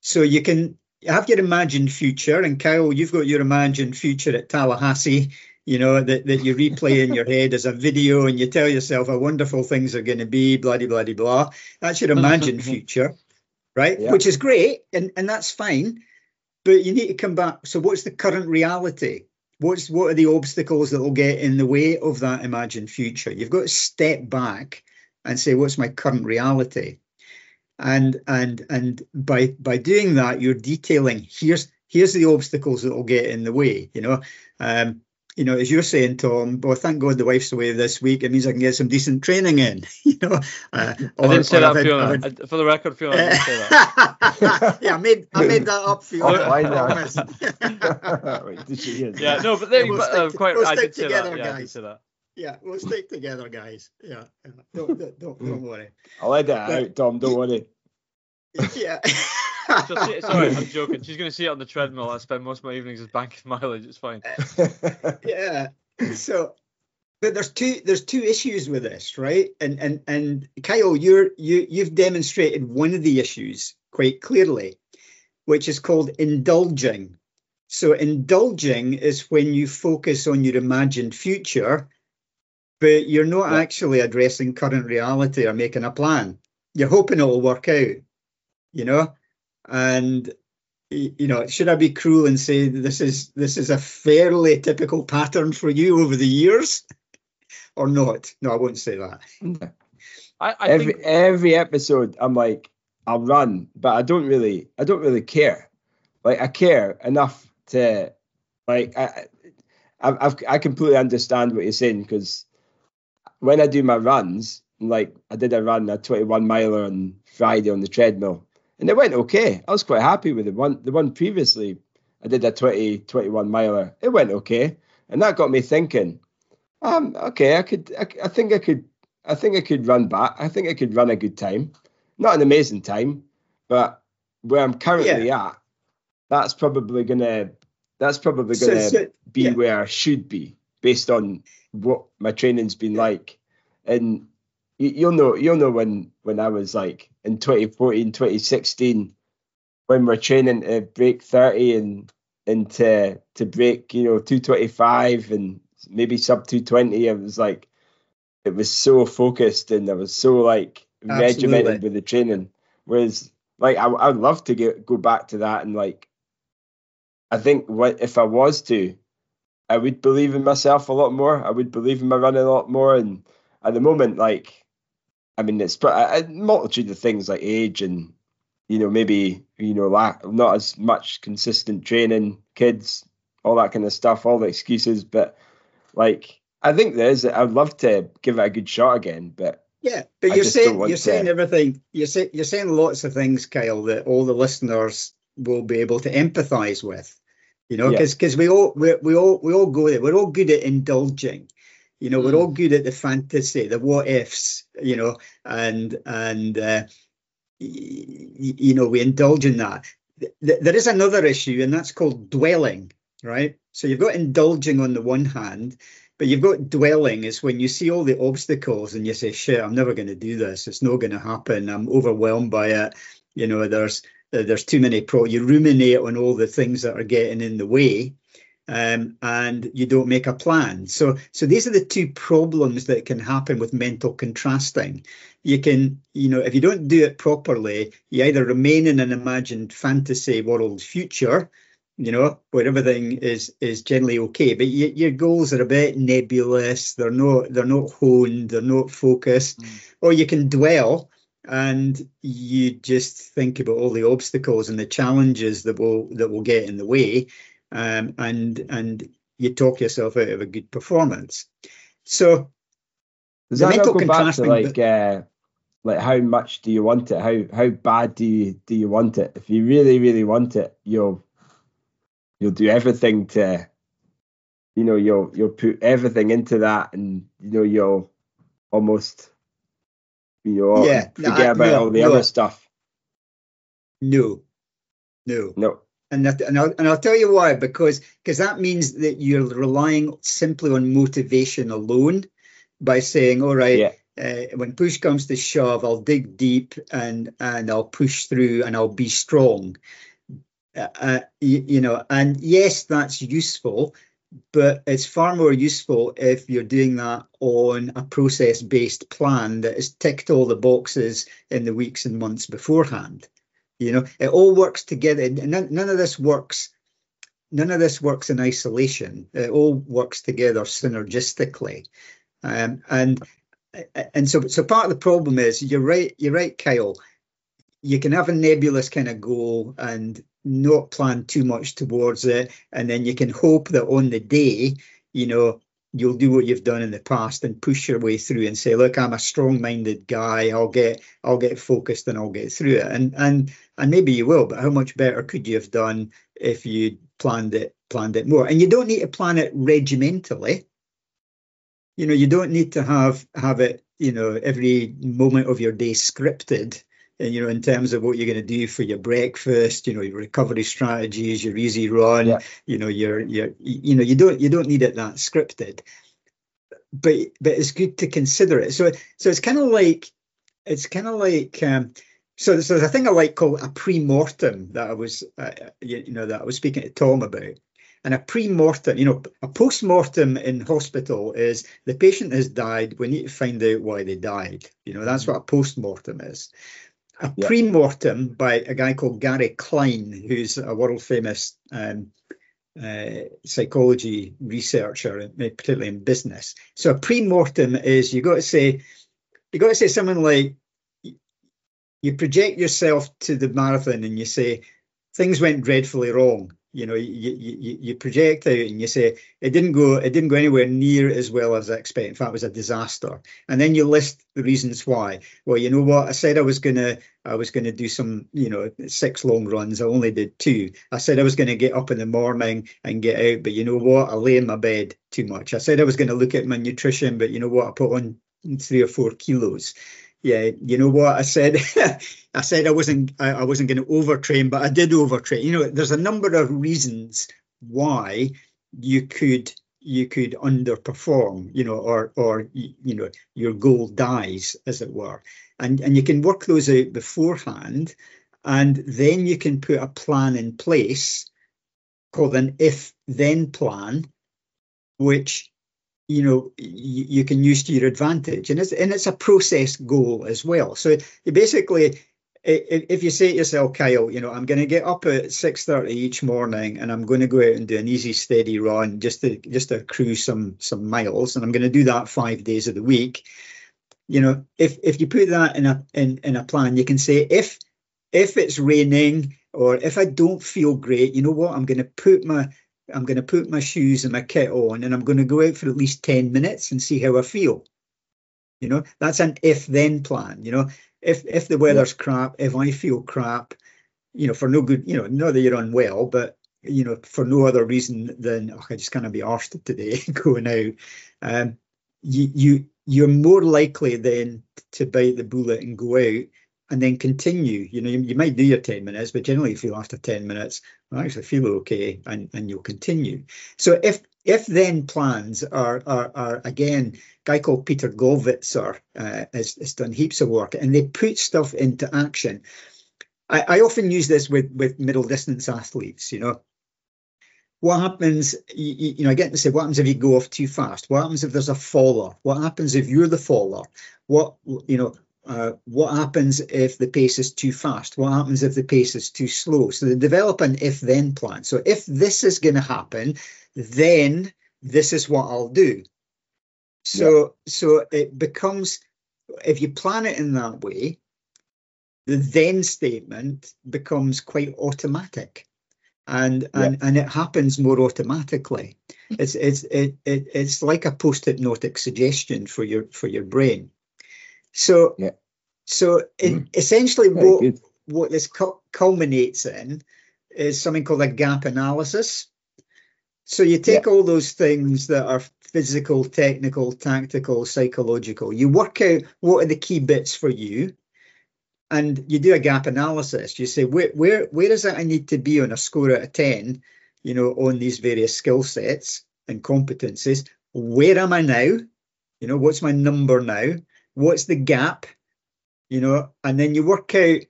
so you can have your imagined future, and Kyle, you've got your imagined future at Tallahassee. You know that, that you replay in your head as a video, and you tell yourself how wonderful things are going to be. Bloody blah blah blah. That's your imagined future, right? Yeah. Which is great, and and that's fine. But you need to come back. So, what's the current reality? What's what are the obstacles that will get in the way of that imagined future? You've got to step back and say, what's my current reality? And and and by by doing that, you're detailing here's here's the obstacles that will get in the way. You know, um, you know, as you're saying, Tom, well, thank God the wife's away this week. It means I can get some decent training in. you know, uh, I didn't say that, Fiona. Had, for the record, Fiona, I didn't say that. yeah, I made I made that up, Fiona. Oh, I Wait, did she hear yeah, no, but, then, we'll but uh, quite, we'll I did say together, that. Yeah, guys. I did say that. Yeah, we'll stick together, guys. Yeah, yeah. Don't, don't, don't, don't worry. I'll let that out, Tom. Don't worry. Yeah. See, sorry, I'm joking. She's going to see it on the treadmill. I spend most of my evenings as banking mileage. It's fine. yeah. So, there's two there's two issues with this, right? And and and Kyle, you're you you've demonstrated one of the issues quite clearly, which is called indulging. So indulging is when you focus on your imagined future, but you're not yeah. actually addressing current reality or making a plan. You're hoping it'll work out, you know. And you know, should I be cruel and say this is this is a fairly typical pattern for you over the years, or not? No, I won't say that. I, I every think... every episode, I'm like, I'll run, but I don't really, I don't really care. Like I care enough to, like, I, I've, I completely understand what you're saying because when I do my runs, like I did a run a 21 miler on Friday on the treadmill, and it went okay. I was quite happy with the one. The one previously, I did a 20, 21 miler. It went okay, and that got me thinking. Um, okay, I could. I, I think I could. I think I could run back. I think I could run a good time. Not an amazing time, but where I'm currently yeah. at, that's probably gonna. That's probably gonna so, so, be yeah. where I should be based on what my training's been like. And you, will know. You'll know when when I was like in 2014, 2016, when we're training to break 30 and and to to break, you know, 225 and maybe sub 220. it was like, it was so focused and I was so like Absolutely. regimented with the training. Whereas, like, I I would love to get go back to that and like, I think what if I was to, I would believe in myself a lot more. I would believe in my running a lot more. And at the moment, like I mean, it's a multitude of things like age and you know maybe you know lack not as much consistent training, kids, all that kind of stuff, all the excuses. But like, I think there is. I'd love to give it a good shot again, but yeah, but I you're saying you're to... saying everything. You're saying you're saying lots of things, Kyle, that all the listeners will be able to empathise with. You know, because yeah. because we all we, we all we all go there. We're all good at indulging. You know, mm. we're all good at the fantasy, the what ifs, you know, and and uh, you know we indulge in that. There is another issue, and that's called dwelling, right? So you've got indulging on the one hand, but you've got dwelling is when you see all the obstacles and you say, "Shit, I'm never going to do this. It's not going to happen. I'm overwhelmed by it." You know, there's there's too many pro. You ruminate on all the things that are getting in the way, um, and you don't make a plan. So, so these are the two problems that can happen with mental contrasting. You can, you know, if you don't do it properly, you either remain in an imagined fantasy world future, you know, where everything is is generally okay, but you, your goals are a bit nebulous. They're not they're not honed. They're not focused. Mm. Or you can dwell and you just think about all the obstacles and the challenges that will that will get in the way um, and and you talk yourself out of a good performance. So does that go back to like uh, like how much do you want it? How how bad do you do you want it? If you really really want it, you'll you'll do everything to you know you'll you'll put everything into that, and you know you'll almost you know yeah, forget no, about no, all the no. other stuff. No, no, no and that, and I'll, and I'll tell you why because because that means that you're relying simply on motivation alone by saying all right yeah. uh, when push comes to shove I'll dig deep and and I'll push through and I'll be strong uh, uh, you, you know and yes that's useful but it's far more useful if you're doing that on a process based plan that has ticked all the boxes in the weeks and months beforehand You know, it all works together. None, none of this works. None of this works in isolation. It all works together synergistically, um, and and so so part of the problem is you're right. You're right, Kyle. You can have a nebulous kind of goal and not plan too much towards it, and then you can hope that on the day, you know, you'll do what you've done in the past and push your way through and say look i'm a strong-minded guy i'll get i'll get focused and i'll get through it and and and maybe you will but how much better could you have done if you planned it planned it more? And you don't need to plan it regimentally. You know you don't need to have have it you know every moment of your day scripted and you know in terms of what you're going to do for your breakfast you know your recovery strategies your easy run yeah. you know your your you know you don't you don't need it that scripted. But but it's good to consider it. So so it's kind of like it's kind of like um so, there's a thing I like called a pre-mortem that I was, uh, you, you know, that I was speaking to Tom about. And a pre-mortem, you know, a post-mortem in hospital is the patient has died. We need to find out why they died. You know, that's what a post-mortem is a yeah. pre-mortem by a guy called Gary Klein, who's a world famous um, uh, psychology researcher, particularly in business. So a pre-mortem is you got to say you got to say something like you project yourself to the marathon and you say things went dreadfully wrong. You know you, you you project out and you say it didn't go it didn't go anywhere near as well as i expected. In fact it was a disaster. And then you list the reasons why. Well you know what? I said i was gonna i was gonna do some you know six long runs. I only did two. I said i was gonna get up in the morning and get out but you know what? I lay in my bed too much. I said i was gonna look at my nutrition but you know what? I put on three or four kilos yeah, you know what I said? I said I wasn't I, I wasn't going to overtrain, but I did overtrain. You know, there's a number of reasons why you could you could underperform, you know, or or you know your goal dies, as it were, and and you can work those out beforehand, and then you can put a plan in place called an if then plan, which you know you, you, can use to your advantage. And it's and it's a process goal as well. So basically if you say to yourself kyle you know i'm going to get up at 6.30 each morning and i'm going to go out and do an easy steady run just to just to accrue some some miles and i'm going to do that five days of the week you know if if you put that in a in, in a plan you can say if if it's raining or if i don't feel great you know what? I'm going to put my I'm going to put my shoes and my kit on and I'm going to go out for at least 10 minutes and see how I feel. You know, that's an if then plan. You know, if if the weather's crap, if I feel crap, you know, for no good, you know, not that you're unwell, but you know, for no other reason than oh, I just can't be arsed today going out. Um, you you you're more likely then to bite the bullet and go out and then continue. You know, you, you, might do your 10 minutes, but generally you feel after 10 minutes, actually feel okay, and, and you'll continue. So if if then plans are are, are again, guy called Peter Gollwitzer uh, has, has done heaps of work, and they put stuff into action. I, I often use this with with middle distance athletes. You know, what happens you, you, know i get to say what happens if you go off too fast what happens if there's a faller what happens if you're the faller what you know uh, what happens if the pace is too fast? What happens if the pace is too slow? So they develop an if then plan. So if this is going to happen, then this is what I'll do. So yeah. so it becomes if you plan it in that way, the then statement becomes quite automatic. And, yeah. and and it happens more automatically. It's it's it, it it's like a post hypnotic suggestion for your for your brain. So, yeah. So in, mm. essentially, what what this culminates in is something called a gap analysis. So you take yeah. all those things that are physical, technical, tactical, psychological. You work out what are the key bits for you, and you do a gap analysis. You say where where where is it I need to be on a score out of ten, you know, on these various skill sets and competencies. Where am I now? You know, what's my number now? what's the gap, you know, and then you work out,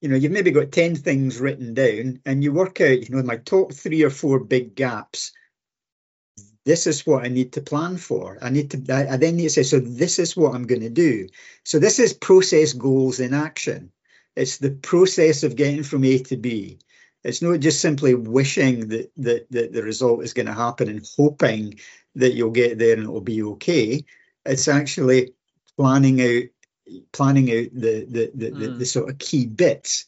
you know, you've maybe got 10 things written down and you work out, you know, my top three or four big gaps. This is what I need to plan for. I need to, I, I then need to say, so this is what I'm going to do. So this is process goals in action. It's the process of getting from A to B. It's not just simply wishing that, that, that the result is going to happen and hoping that you'll get there and it'll be okay. It's actually planning out planning out the the, the, mm. the, the sort of key bits.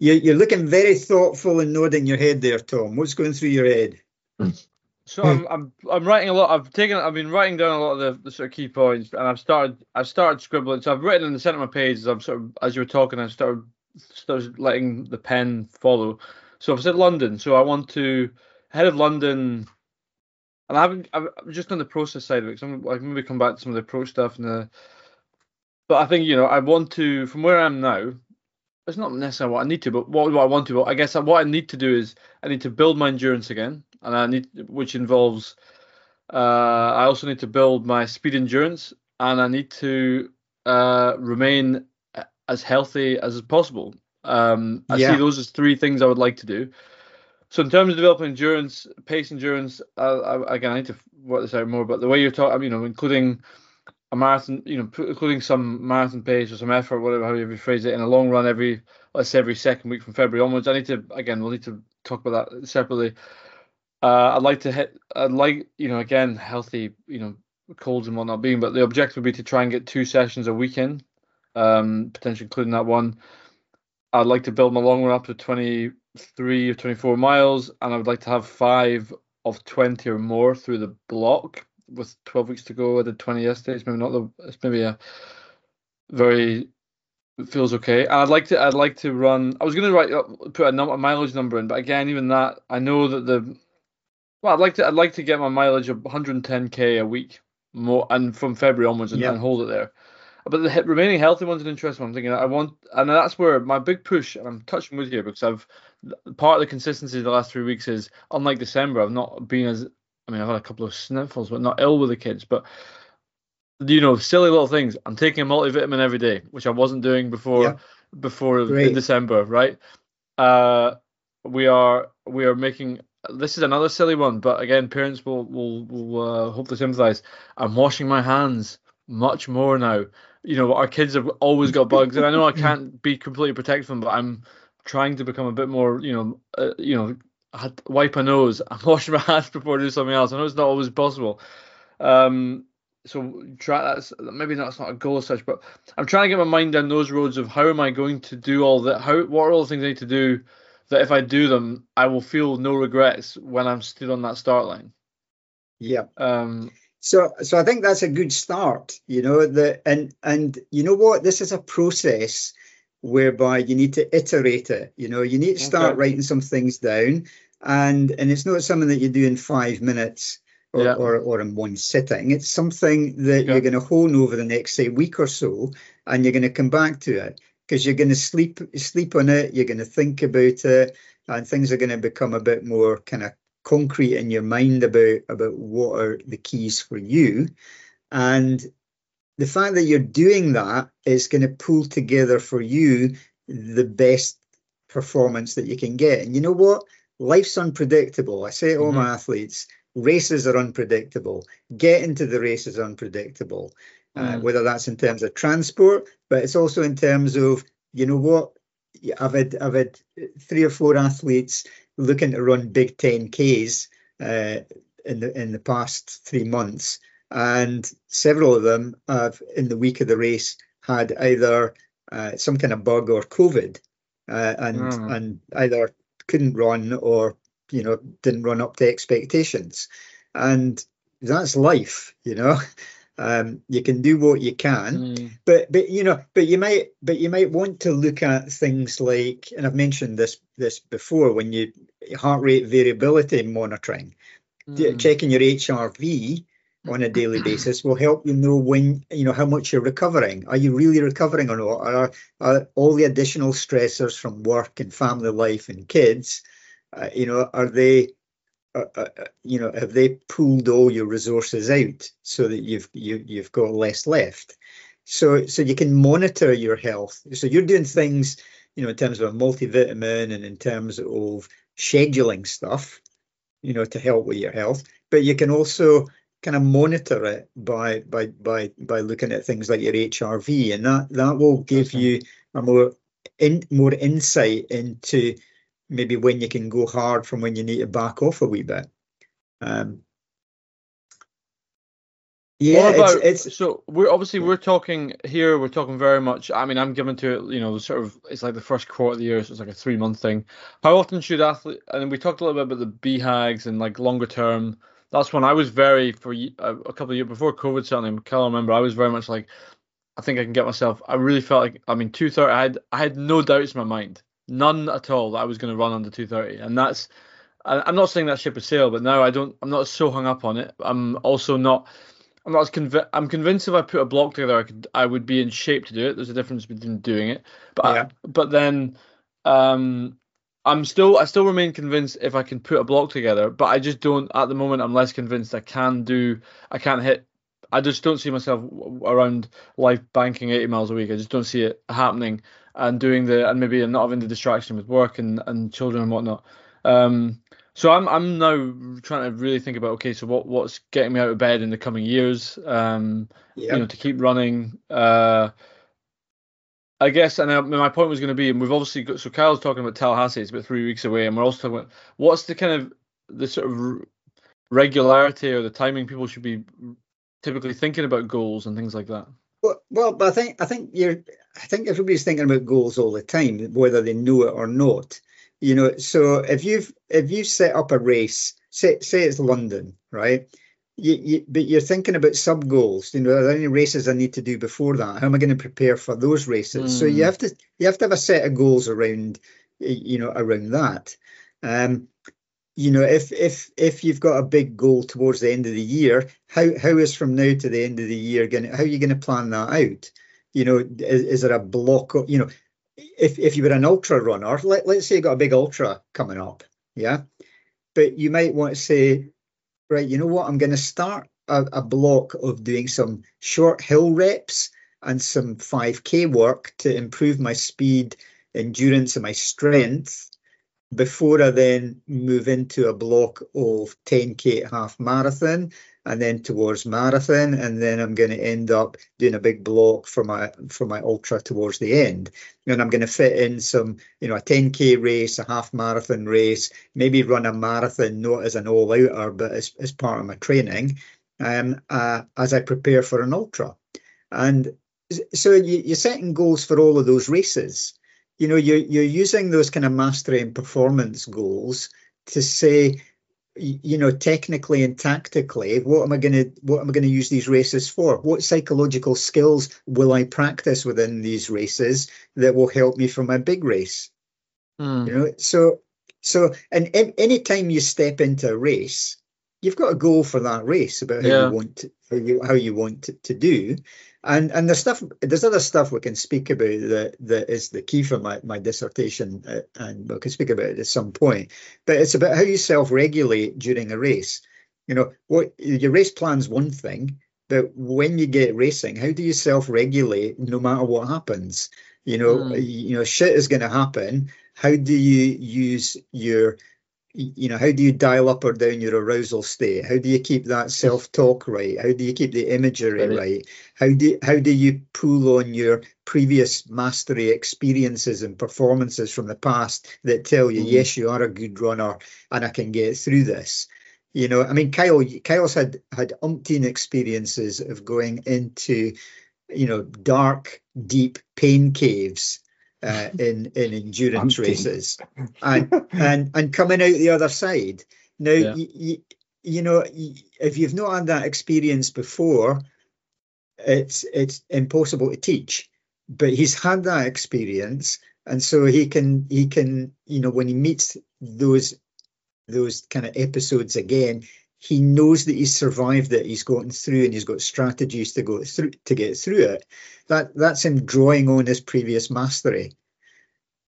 You're, you're looking very thoughtful and nodding your head there, Tom. What's going through your head? So I'm, I'm I'm writing a lot. I've taken I've been writing down a lot of the, the sort of key points, and I've started I've started scribbling. So I've written in the center of my page. I'm sort of as you were talking, I started started letting the pen follow. So I've said London. So I want to head of London, and I haven't. I'm just on the process side of it. So I'm, I can maybe come back to some of the pro stuff and the. But I think you know I want to from where I am now. It's not necessarily what I need to, but what, what I want to. But I guess what I need to do is I need to build my endurance again, and I need which involves. Uh, I also need to build my speed endurance, and I need to uh, remain as healthy as possible. Um, I yeah. see those as three things I would like to do. So in terms of developing endurance, pace endurance, uh, I, again, I need to work this out more. But the way you're talking, you know, including a marathon, you know, including some marathon pace or some effort, whatever however you phrase it, in a long run every, let's say every second week from February onwards. I need to again, we'll need to talk about that separately. Uh, I'd like to hit, I'd like, you know, again, healthy, you know, colds and whatnot being, but the objective would be to try and get two sessions a weekend, um, potentially including that one. I'd like to build my long run up to 23 or 24 miles, and I would like to have five of 20 or more through the block with 12 weeks to go. I did 20 yesterday. It's maybe not the. It's maybe a very it feels okay. And I'd like to. I'd like to run. I was going to write put a, number, a mileage number in, but again, even that, I know that the. Well, I'd like to. I'd like to get my mileage of 110k a week more, and from February onwards, and, and hold it there. But the remaining healthy one's an interesting one. I'm thinking I want, and that's where my big push, and I'm touching with here because I've part of the consistency of the last three weeks is unlike December, I've not been as, I mean, I've had a couple of sniffles, but not ill with the kids. But you know, silly little things. I'm taking a multivitamin every day, which I wasn't doing before. Yeah. Before Great. in December, right? Uh, we are we are making this is another silly one, but again, parents will will, will uh, hopefully sympathise. I'm washing my hands much more now you know, our kids have always got bugs, and I know I can't be completely protect them, but I'm trying to become a bit more, you know, uh, you know, I wipe my nose, I'm my hands before I do something else. I know it's not always possible. Um, so try that's maybe that's not a goal as such, but I'm trying to get my mind down those roads of how am I going to do all that? How what are all the things I need to do that if I do them, I will feel no regrets when I'm still on that start line. Yeah. Um, so, so I think that's a good start. You know, the and and you know what, this is a process whereby you need to iterate it. You know, you need to start okay. writing some things down, and and it's not something that you do in five minutes. Or, yeah. or, or in one sitting. It's something that you're going to hone over the next say week or so, and you're going to come back to it because you're going to sleep sleep on it. You're going to think about it, and things are going to become a bit more kind of concrete in your mind about about what are the keys for you and the fact that you're doing that is going to pull together for you the best performance that you can get. And you know what? Life's unpredictable. I say to all mm-hmm. my athletes races are unpredictable. Getting to the race is unpredictable uh, mm. uh, whether that's in terms of transport but it's also in terms of you know what? I've had I've had three or four athletes looking to run big 10Ks uh, in the in the past three months, and several of them have in the week of the race had either uh, some kind of bug or COVID, uh, and mm. and either couldn't run or you know didn't run up to expectations, and that's life, you know. Um, you can do what you can, mm. but but you know, but you might but you might want to look at things like, and I've mentioned this this before, when you heart rate variability monitoring, mm. checking your HRV on a daily basis will help you know when you know how much you're recovering. Are you really recovering or not? Are, are all the additional stressors from work and family life and kids, uh, you know, are they uh, uh, you know, have they pulled all your resources out so that you've you, you've got less left? So so you can monitor your health. So you're doing things, you know, in terms of a multivitamin and in terms of scheduling stuff, you know, to help with your health. But you can also kind of monitor it by by by by looking at things like your HRV, and that that will give you a more in more insight into maybe when you can go hard from when you need to back off a wee bit. Um, yeah, about, it's, it's, so we're obviously we're talking here. We're talking very much. I mean, I'm given to it. You know, sort of. It's like the first quarter of the year, so it's like a three month thing. How often should athlete? And we talked a little bit about the BHAGs and like longer term. That's when I was very for a, a couple of years before COVID. Certainly, I remember I was very much like, I think I can get myself. I really felt like I mean, two thirty. I had I had no doubts in my mind, none at all, that I was going to run under two thirty, and that's. I'm not saying that ship has sailed, but now I don't. I'm not so hung up on it. I'm also not I'm not as convinced. I'm convinced if I put a block together, I could, I would be in shape to do it. There's a difference between doing it, but yeah. I, but then, um, I'm still, I still remain convinced if I can put a block together, but I just don't. At the moment, I'm less convinced I can do. I can't hit. I just don't see myself around life banking 80 miles a week. I just don't see it happening and doing the and maybe not having the distraction with work and and children and whatnot. Um, so I'm I'm now trying to really think about okay, so what what's getting me out of bed in the coming years, um, yep. you know, to keep running. Uh, I guess, and I, my point was going to be, and we've obviously got so Kyle's talking about Tallahassee, it's about three weeks away, and we're also talking about what's the kind of the sort of regularity or the timing people should be typically thinking about goals and things like that. Well, well, I think I think you're I think everybody's thinking about goals all the time, whether they know it or not. You know, so if you've if you set up a race, say say it's London, right? You, you, but you're thinking about sub goals. You know, are there any races I need to do before that? How am I going to prepare for those races? Mm. So you hmm. have to you have to have a set of goals around you know around that. Um, you know, if if if you've got a big goal towards the end of the year, how how is from now to the end of the year going? How are you going to plan that out? You know, is, is there a block? Of, you know, if if you were an ultra runner, let, let's say you got a big ultra coming up, yeah, but you might want to say, right, you know what, I'm going to start a, a block of doing some short hill reps and some 5k work to improve my speed, endurance, and my strength before I then move into a block of 10k half marathon and then towards marathon, and then I'm going to end up doing a big block for my for my ultra towards the end. And I'm going to fit in some, you know, a 10k race, a half marathon race, maybe run a marathon not as an all outer, but as, as part of my training, um, uh, as I prepare for an ultra. And so you, you're setting goals for all of those races. You know, you're you're using those kind of mastery and performance goals to say you know, technically and tactically, what am I going to what am I going to use these races for? What psychological skills will I practice within these races that will help me for my big race? Mm. You know, so so and any time you step into a race, you've got a goal for that race about how yeah. you want to, how you how you want to, to do, and and there's stuff there's other stuff we can speak about that that is the key for my my dissertation, uh, and we can speak about it at some point. But it's about how you self-regulate during a race. You know, what your race plan's one thing, but when you get racing, how do you self-regulate no matter what happens? You know, mm. you know, shit is going to happen. How do you use your you know, how do you dial up or down your arousal state? How do you keep that self-talk right? How do you keep the imagery right? right? How do how do you pull on your previous mastery experiences and performances from the past that tell you, mm. yes, you are a good runner and I can get through this? You know, I mean, Kyle, Kyle's had had umpteen experiences of going into, you know, dark, deep pain caves uh, in in endurance races, and and and coming out the other side. Now, yeah. you, you know, if you've not had that experience before, it's it's impossible to teach. But he's had that experience, and so he can he can you know when he meets those those kind of episodes again, he knows that he's survived it, he's gotten through, and he's got strategies to go through to get through it. That that's him drawing on his previous mastery.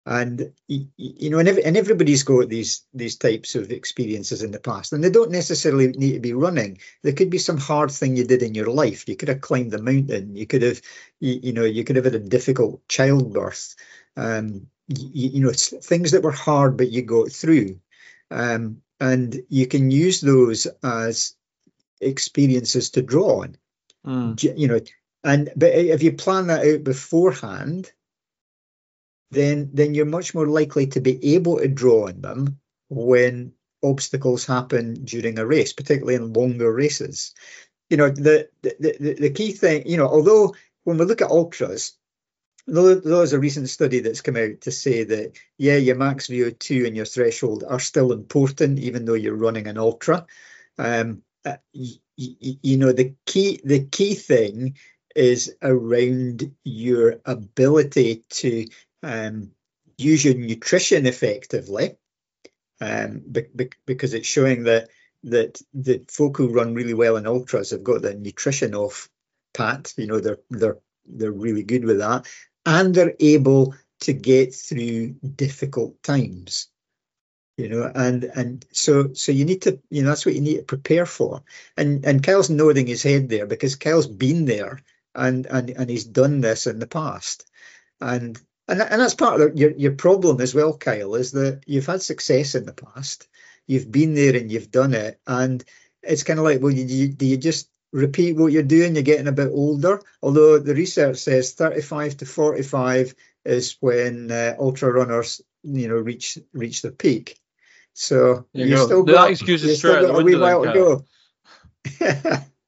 And you know, and, every, and everybody's got these these types of experiences in the past, and they don't necessarily need to be running. There could be some hard thing you did in your life. You could have climbed a mountain. You could have, you, you know, you could have had a difficult childbirth. Um, you, you know, things that were hard, but you got through. Um, and you can use those as experiences to draw on. Mm. You know, and but if you plan that out beforehand, then then you're much more likely to be able to draw on them when obstacles happen during a race, particularly in longer races. You know, the the, the, the key thing, you know, although when we look at ultras, there's a recent study that's come out to say that yeah, your max VO2 and your threshold are still important, even though you're running an ultra. Um, uh, you, you know, the key the key thing is around your ability to um, use your nutrition effectively, um, be, be, because it's showing that that the folk who run really well in ultras have got the nutrition off pat. You know, they're they're they're really good with that, and they're able to get through difficult times. You know, and and so so you need to you know that's what you need to prepare for. And and Kyle's nodding his head there because Kyle's been there and and and he's done this in the past, and and and that's part of your your problem as well, Kyle, is that you've had success in the past, you've been there and you've done it, and it's kind of like, well, you, you, do you just repeat what you're doing? You're getting a bit older. Although the research says 35 to 45 is when uh, ultra runners, you know, reach reach their peak. So you, you still got, that excuse is straight a wee while to go.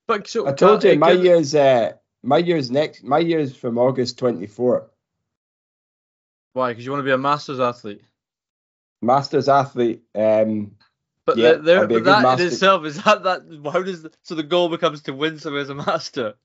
but so I told you my year's uh, my year's next. My year's from August 24. Why? Because you want to be a masters athlete. Masters athlete. Um, but yeah, there, but that master. in itself is that that how does the, so the goal becomes to win some as a master?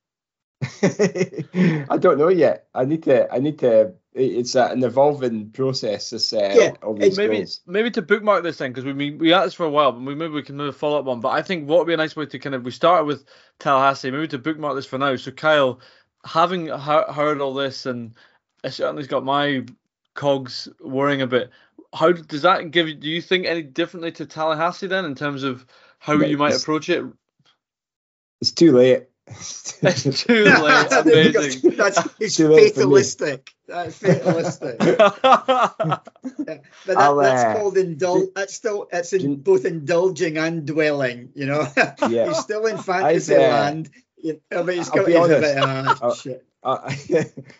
I don't know yet. I need to. I need to. It's an evolving process. This, uh, yeah, maybe goals. maybe to bookmark this thing because we mean, we had this for a while, but we maybe we can move a follow up one. But I think what would be a nice way to kind of we started with Tallahassee, maybe to bookmark this for now. So Kyle, having heard all this, and it certainly's got my cogs worrying a bit. How does that give you? Do you think any differently to Tallahassee then in terms of how you might approach it? It's too late. It's too late. Amazing. That's it's fatalistic. That's fatalistic. But that, uh, that's called indul. That's still it's in, both indulging and dwelling. You know, yeah. he's still in fantasy uh, land. You know, but he's got be honest. Bit, ah, I'll, shit. I'll,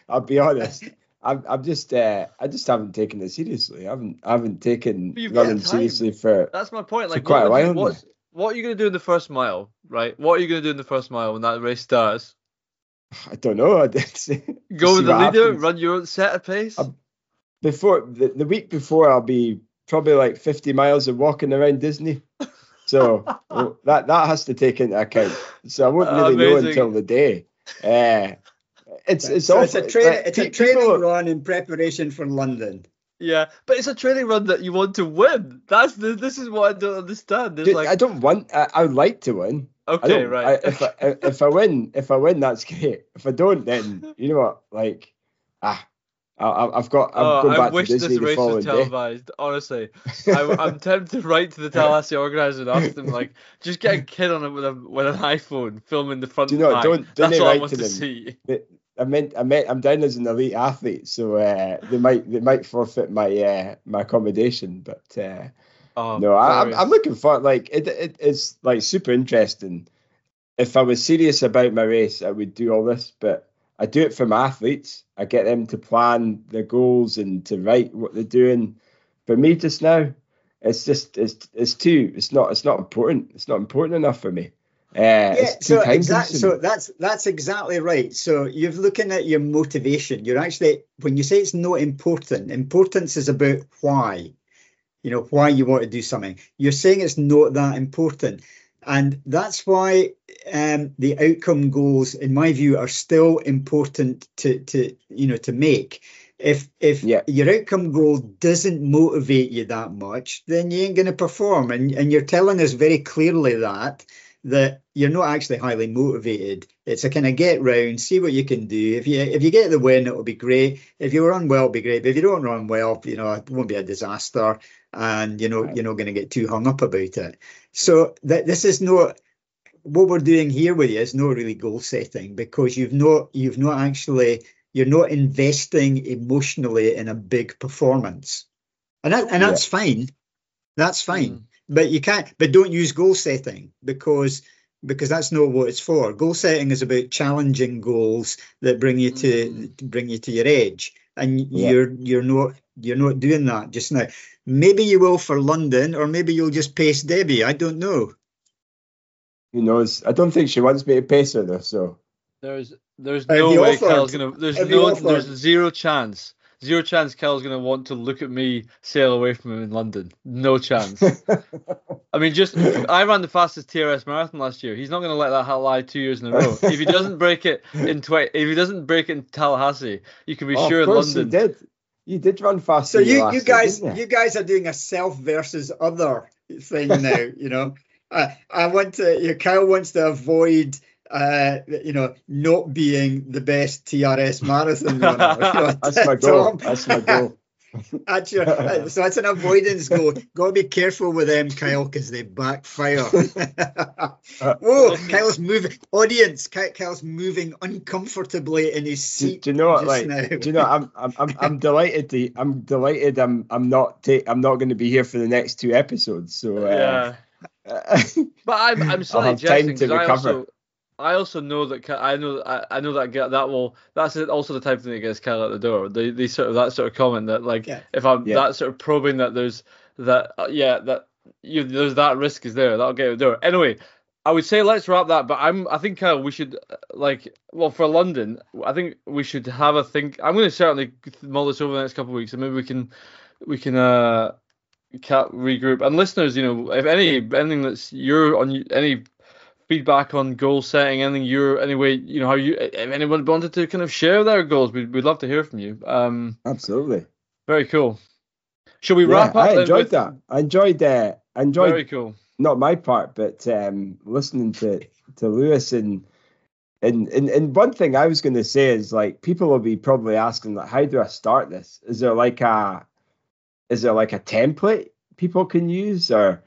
I'll be honest. I'm, I'm just uh, I just haven't taken it seriously. I haven't I haven't taken running seriously for that's my point. Like quite a while. What are you going to do in the first mile, right? What are you going to do in the first mile when that race starts? I don't know. I didn't see. Go with the leader, happens. run your own set of pace. I'm, before the, the week before, I'll be probably like 50 miles of walking around Disney. So well, that that has to take into account. So I won't really know until the day. Uh, it's it's, so it's a, tra- it's a training people, run in preparation for London. Yeah, but it's a training run that you want to win. That's the. This is what I don't understand. Dude, like, I don't want. I, I would like to win. Okay, right. I, if I if I win, if I win, that's great. If I don't, then you know what? Like, ah, I, have got. I'm oh, going back I wish to Disney this race was televised. Day. Honestly, I, am tempted to write to the Tallahassee organizer and ask them like, just get a kid on it with a with an iPhone, filming the front. Do you know? Don't don't That's all I want to, to see. I meant I meant I'm down as an elite athlete, so uh, they might they might forfeit my uh, my accommodation. But uh, oh, no, I, am I'm, I'm looking for like it, it it's like super interesting. If I was serious about my race, I would do all this, but I do it for my athletes. I get them to plan their goals and to write what they're doing. For me, just now, it's just it's it's too it's not it's not important. It's not important enough for me. Uh, yeah, so exactly. So that's that's exactly right. So you're looking at your motivation. You're actually when you say it's not important, importance is about why. You know why you want to do something. You're saying it's not that important, and that's why um, the outcome goals, in my view, are still important to to you know to make. If if yeah. your outcome goal doesn't motivate you that much, then you ain't going to perform, and and you're telling us very clearly that that you're not actually highly motivated. It's a kind of get round, see what you can do. If you if you get the win, it'll be great. If you run well, it'll be great. But if you don't run well, you know, it won't be a disaster, and you know right. you're not going to get too hung up about it. So that this is not what we're doing here with you is not really goal setting because you've not you've not actually you're not investing emotionally in a big performance, and that, and that's yeah. fine. That's fine. Mm but you can't but don't use goal setting because because that's not what it's for goal setting is about challenging goals that bring you to mm. bring you to your edge and Yeah. you're you're not you're not doing that just now. Maybe you will for London, or maybe you'll just pace Debbie. I don't know. Who knows? I don't think she wants me to pace her though. So There's there's no way offered? Cal's gonna. There's Have no. offered? There's zero chance. Zero chance Cal's gonna want to look at me sail away from him in London. No chance. I mean, just I ran the fastest TRS marathon last year. He's not going to let that ha- lie two years in a row. If he doesn't break it in twi- if he doesn't break it in Tallahassee, you can be Oh, sure of in course London. you did. You did run faster. So you last you guys didn't you guys are doing a self versus other thing now. you know, I I want to. You know, Kyle wants to avoid. Uh, you know, not being the best TRS marathon runner. You know, That's my goal. That's my goal. That's your, uh, so that's an avoidance goal. Got to be careful with them, Kyle, because they backfire. Whoa, Kyle's moving. Audience, Kyle's moving uncomfortably in his seat. do you know what? just Like, now. do you know? I'm, I'm, I'm, I'm delighted. To, I'm delighted. I'm, I'm not. Ta- I'm not going to be here for the next two episodes. So, uh, yeah, but I'm I'm slightly have time jesting to because I recover. also I also know that Ca- I know I, I know that that will that's also the type of thing that gets Cal out the door. The the sort of that sort of comment that like Yeah. if I'm Yeah. that sort of probing that there's that uh, yeah that you there's that risk is there that'll get you at the door. Anyway, I would say let's wrap that. But I'm I think Kyle we should uh, like well for London I think we should have a think. I'm going to certainly mull this over the next couple of weeks and maybe we can we can uh cat regroup and listeners you know if any anything that's your on any feedback on goal setting anything you're anyway you know how you if anyone wanted to kind of share their goals we'd, we'd love to hear from you um absolutely. very cool shall we Yeah, wrap up I enjoyed with- that. I enjoyed. Uh, I enjoyed very cool not my part, but um, listening to to Lewis and and and and one thing I was going to say is like people will be probably asking like, how do I start this? Is there like a is there like a template people can use or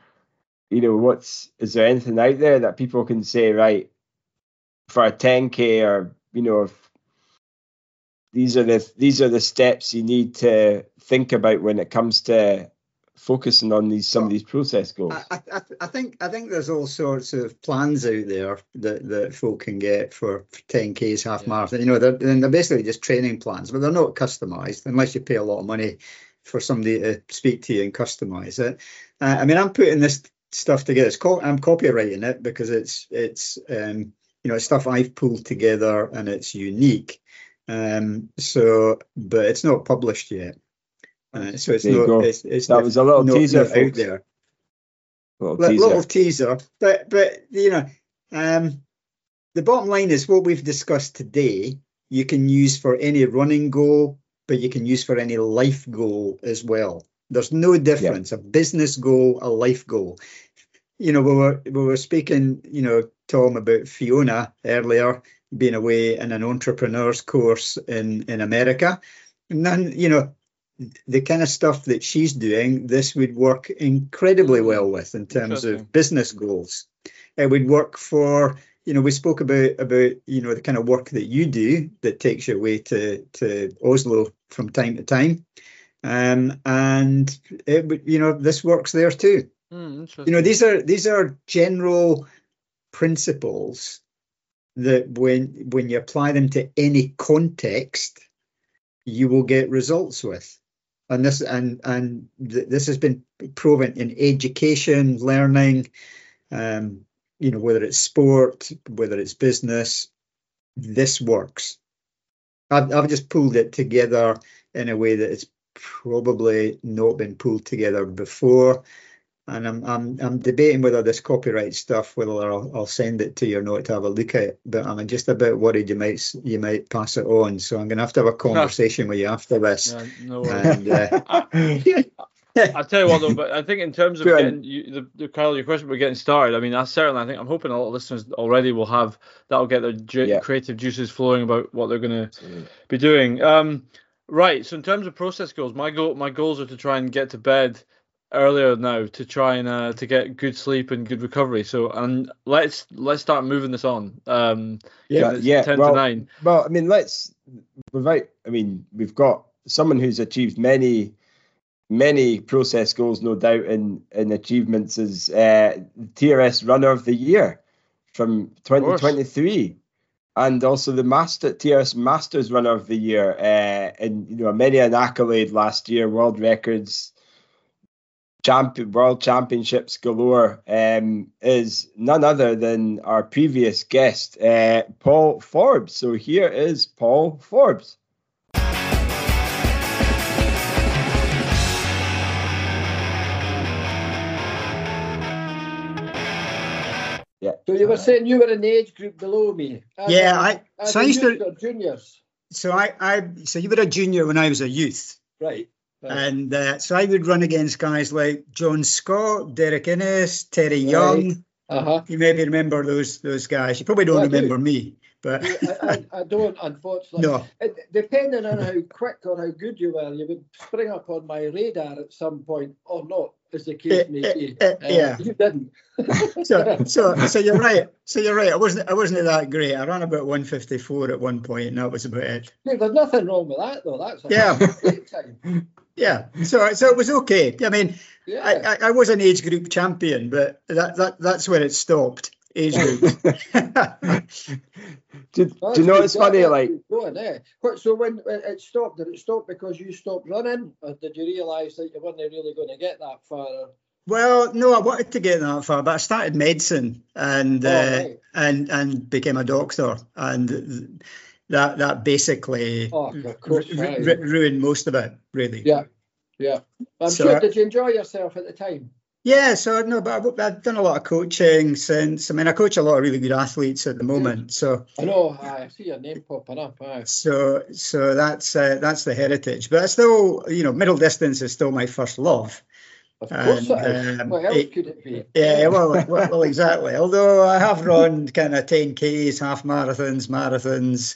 you know what's is there anything out there that people can say right for a 10k or you know these are the these are the steps you need to think about when it comes to focusing on these some of these process goals. I, I, I think I think there's all sorts of plans out there that, that folk can get for 10k's half Yeah. marathon. You know, they're, they're basically just training plans, but they're not customized unless you pay a lot of money for somebody to speak to you and customize it. Uh, I mean, I'm putting this stuff together. It's co- I'm copywriting it because it's it's um, you know it's stuff I've pulled together and it's unique. Um, so, but it's not published yet. Uh, so it's There not. It's, it's That was a little not- teaser, not out there Little li- teaser. little teaser. But but you know, um, the bottom line is what we've discussed today. You can use for any running goal, but you can use for any life goal as well. There's no difference. A business goal, a life goal. You know, we were we were speaking. You know, Tom about Fiona earlier being away in an entrepreneur's course in in America. And then you know the kind of stuff that she's doing, this would work incredibly mm-hmm. well with in terms of business goals. It would work for, you know, we spoke about about you know the kind of work that you do that takes you away to to Oslo from time to time, um, and it you know, this works there too. Interesting. You know, these are these are general principles that when when you apply them to any context, you will get results with. And this and and th- this has been proven in education, learning, um, you know, whether it's sport, whether it's business, this works. I've I've just pulled it together in a way that it's probably not been pulled together before and I'm I'm I'm debating whether this copyright stuff, whether I'll, I'll send it to you or not to have a look at. But I'm just a bit worried you might you might pass it on. So I'm going to have to have a conversation with you after this. Yeah, no. And uh, I'll tell you what though, but I think in terms of getting you, the, the Kyle, your question about getting started. I mean, I certainly, I think I'm hoping a lot of listeners already will have that'll get their ju- Yeah. creative juices flowing about what they're going to be doing. Um, right. So in terms of process goals, my goal, my goals are to try and get to bed earlier now to try and uh, to get good sleep and good recovery. So and let's let's start moving this on. Um, Yeah, yeah, ten well- to nine. Well, I mean, let's without. I mean, we've got someone who's achieved many, many process goals, no doubt, in in achievements as uh, TRS Runner of the Year from 2023. And also the Master TRS Masters Runner of the Year, uh, and you know many an accolade last year, world records, champion, world championships galore, um, is none other than our previous guest, uh, Paul Forbes. So here is Paul Forbes. Yeah. So you were saying you were in the age group below me. As Yeah, a- I as so I used to or juniors. so I, I so you were a junior when I was a youth. Right. right. And uh, so I would run against guys like John Scott, Derek Innes, Terry Young. Uh-huh. You maybe remember those those guys. You probably don't Well, I do. remember me, but I, I, I don't, unfortunately. no. It, depending on how quick or how good you were, you would spring up on my radar at some point, or not, as the case may be. Eh, eh, Uh, yeah. You didn't. So so so you're right. So you're right. I wasn't I wasn't that great. I ran about 154 at one point, and that was about it. Look, There's nothing wrong with that, though. That's a Yeah. Yeah. So so it was okay. I mean, Yeah. I, I, I was an age group champion, but that, that that's where it stopped. Age group. do, do you know good, it's funny? that's Like Going, eh? So when when it stopped, did it stop because you stopped running, or did you realise that you weren't really going to get that far? well, no, I wanted to get that far, but I started medicine and Oh, uh, right. and and became a doctor, and that that basically Oh, course, ru- right. ru- ruined most of it, really. Yeah, yeah. I'm So sure. Did you enjoy yourself at the time? Yeah, so no, but I've, I've done a lot of coaching since. I mean, I coach a lot of really good athletes at the moment. So, I know. I see your name popping up. Aye. so, so that's uh, that's the heritage. But I still, you know, middle distance is still my first love. Of course And, um, what else it- could it be? Yeah, well, well, well, exactly. Although I have run kind of 10Ks, half marathons, marathons.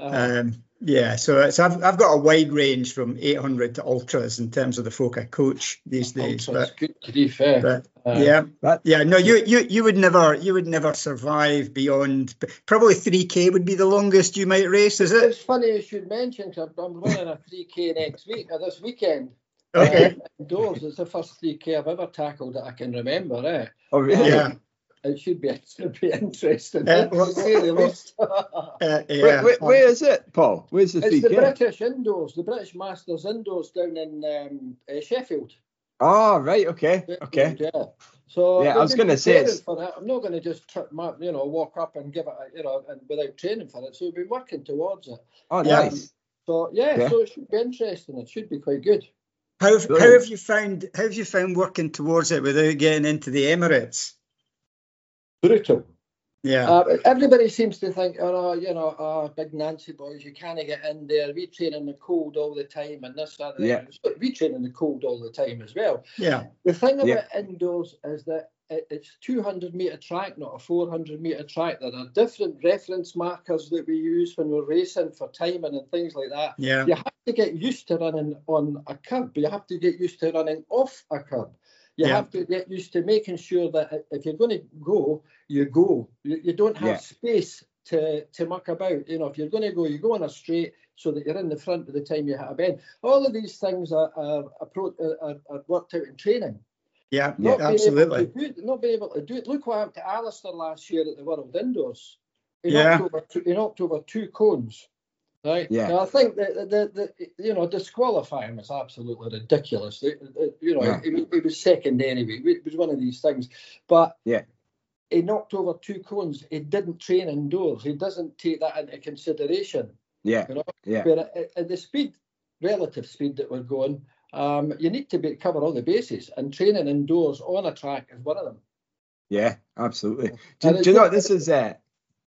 Uh, Um, yeah, so it's, I've, I've got a wide range from 800 to ultras in terms of the folk I coach these days. ultras, But, good grief, eh? but Uh, yeah, that, yeah, no, you, you you would never you would never survive beyond probably 3K would be the longest you might race, is it? It's funny you should mention 'cause I'm, I'm running a 3K next week, or this weekend. Okay. Uh, indoors, it's the first 3K I've ever tackled that I can remember. Eh? oh really? Yeah. It should be, it should be interesting, Uh, to the least. Uh, yeah. Where, where, where is it, Paul? Where's the It's three the British indoors, the British Masters indoors down in um, uh, Sheffield. Oh, right. Okay. Okay. Yeah. So Yeah, I was gonna say it's- for that. I'm not going to just trip my, you know, walk up and give it, a, you know, and without training for it. So we've been working towards it. Oh, Yeah. nice. So yeah, Yeah. so it should be interesting. It should be quite good. How, have- how have you found how have you found working towards it without getting into the Emirates? Brutal. Yeah. Uh, everybody seems to think, oh, you know, oh, big Nancy boys, you can't get in there. We train in the cold all the time, and this, that, and Yeah. that. We train in the cold all the time as well. yeah. The thing about Yeah. indoors is that it, it's 200 meter track, not a 400 meter track. There are different reference markers that we use when we're racing for timing and things like that. Yeah. You have to get used to running on a curb. You have to get used to running off a curb. You Yeah. have to get used to making sure that if you're going to go, you go. You, you don't have Yeah. space to, to muck about. You know, if you're going to go, you go on a straight so that you're in the front by the time you hit a bend. All of these things are, are, are, are worked out in training. Yeah. Not being absolutely. Do not being able to do it. Look what happened to Alistair last year at the World Indoors. He Yeah. knocked over two, he knocked over two cones. Right. Yeah. I think that the, the, you know disqualify him is absolutely ridiculous. The- the- you know, Yeah. was- he was second anyway. It was one of these things. But Yeah. he knocked over two cones. He didn't train indoors. He doesn't take that into consideration. Yeah. You know, Yeah. where at, at the speed, relative speed that we're going, um, you need to be, cover all the bases, and training indoors on a track is one of them. Yeah. Absolutely. Do, do you know what this is? Uh,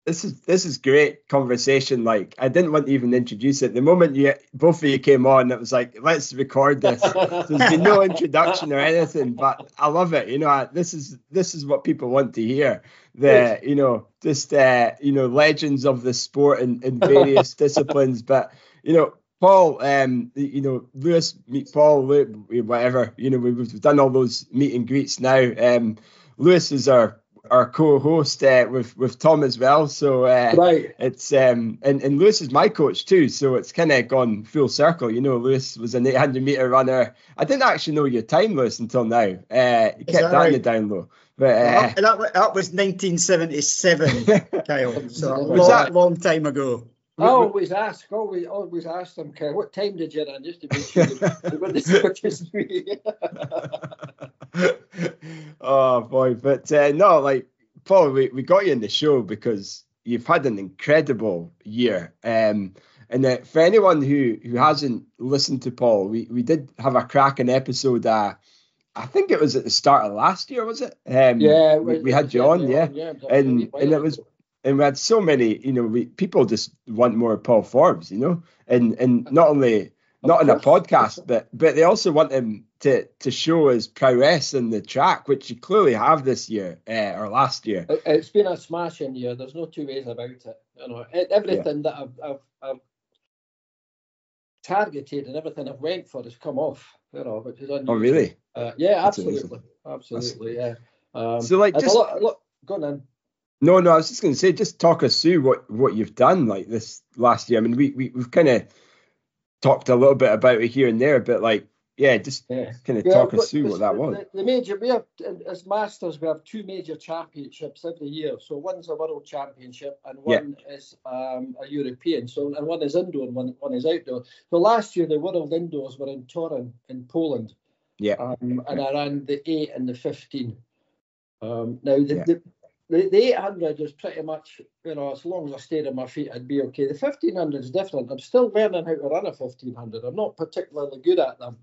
this is this is great conversation. Like I didn't want to even introduce it. The moment you both of you came on, it was like let's record this. There's been no introduction or anything, but I love it. You know, I, this is this is what people want to hear. The you know just uh, you know legends of the sport in, in various disciplines. But you know, Paul, um, you know, Lewis meet Paul, whatever. You know, we've, we've done all those meet and greets now. Um, Lewis is our our co-host uh, with with Tom as well. So uh, right. it's um and, and Lewis is my coach too, so it's kind of gone full circle. You know, Lewis was an 800 meter runner. I didn't actually know your time, Lewis, until now. Uh, you kept that that in the down low. But uh, that, that, that was 1977, Kyle. So a Was long, that- long time ago. I always ask, always, always ask them, Kerr, what time did you run? Just to make sure they they were as much as me. oh boy, but uh, no, like Paul, we, we got you in the show because you've had an incredible year. Um, and uh, for anyone who who hasn't listened to Paul, we, we did have a cracking episode. Uh, I think it was at the start of last year, was it? Um, yeah, we, we had you on, yeah, and and it was and we had so many, you know, we, people just want more Paul Forbes, you know, and and not only not in a podcast, but but they also want him to to show his prowess in the track, which you clearly have this year uh, or last year. It- It's been a smashing year. There's no two ways about it. You know, everything that I've, I've, I've targeted and everything I've went for has come off. You know, which is unusual. Oh, really? Uh, yeah, That's absolutely, absolutely, yeah. Um, So, like, just- lot, look, go on. No, no, I was just going to say, just talk us through what what you've done like this last year. I mean, we, we we've kind of talked a little bit about it here and there, but like, yeah, just Yeah. kind of Yeah, talk us through the- what that was. The, the major, we have as masters, we have two major championships every year. So one's a world championship, and Yeah. one is um, a European. So and one is indoor, and one, one is outdoor. So last year the world indoors were in Torun in Poland. Yeah. Um, and I ran the eight and the fifteen. Um, now the, Yeah. the the, the 800 is pretty much, you know, as long as I stayed on my feet, I'd be okay. The 1500 is different. I'm still learning how to run a 1500. I'm not particularly good at them.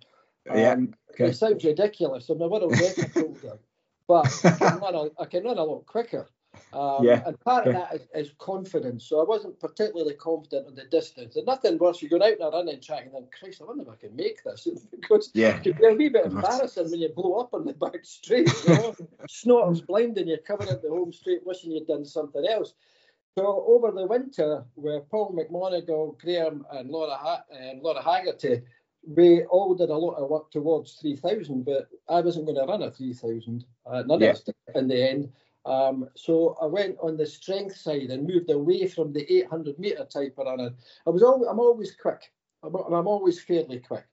Yeah, Um, okay. It sounds ridiculous. I'm a record holder, but I can, run a, I can run a lot quicker. Um, Yeah, And part of okay. that is, is confidence. So I wasn't particularly confident on the distance. And nothing worse, you're going out on a running track and then, Christ, I wonder if I can make this. because Yeah. it can be a wee bit embarrassing when you blow up on the back straight. You know? Blinding you're coming at the home straight, wishing you'd done something else. So over the winter, where Paul McMonagle, Graham, and Laura ha- and Laura Haggerty, we all did a lot of work towards 3,000, but I wasn't going to run a 3,000. Uh, none Yeah. of us did in the end. Um, so I went on the strength side and moved away from the 800 meter type of running. I was always, I'm always quick. I'm, I'm always fairly quick.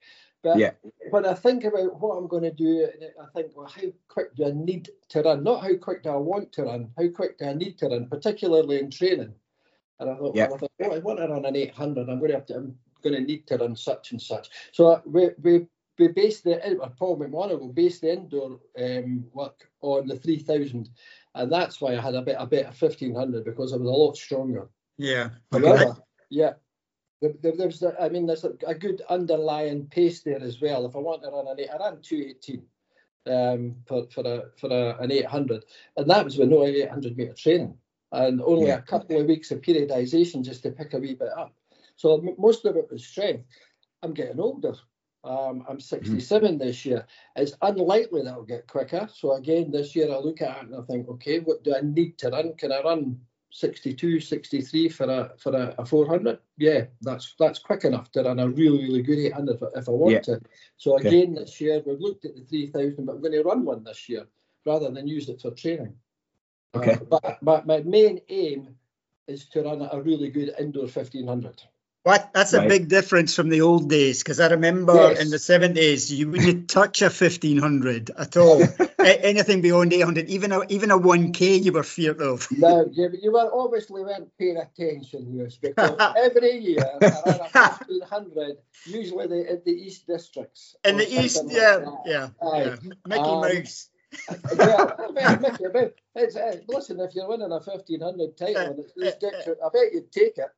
But Yeah. when I think about what I'm going to do, I think, well, how quick do I need to run? Not how quick do I want to run, how quick do I need to run, particularly in training. And I thought, Yeah. well, I thought, oh, I want to run an 800. I'm going to have to, I'm going to need to run such and such. So we we we based the uh, Paul McMonagle based the indoor um, work on the 3000, and that's why I had a bit a bit of 1500 because I was a lot stronger. Yeah. However, yeah. There, there- there's, a- I mean, there's a, a good underlying pace there as well. If I want to run an eight, I ran 218 um, for for a for a, an 800, and that was with no 800 meter training, and only Yeah. a couple of weeks of periodization just to pick a wee bit up. So m- most of it was strength. I'm getting older. Um, I'm 67 this year. It's unlikely that I'll get quicker. So again, this year I look at it and I think, okay, what do I need to run? Can I run 62, 63 for a for a, a 400? Yeah, that's that's quick enough to run a really really good 800 if, if I want Yeah. to. So Okay. again, this year we've looked at the 3000, but I'm going to run one this year rather than use it for training. Uh, Okay. but, but my main aim is to run a really good indoor 1500. What? That's a big difference from the old days because I remember Yes. in the 70s you wouldn't touch a 1500 at all. Anything beyond 800, even a even a 1k you were feared of. No, you, you were obviously weren't paying attention, Lewis, because every year I ran a 1500, usually the, in the East Districts. In the east, yeah, like yeah, yeah. Mickey Um, Mouse. yeah, well, Mickey, but it's, uh, listen, if you're winning a 1500 title it's District, I bet you'd take it.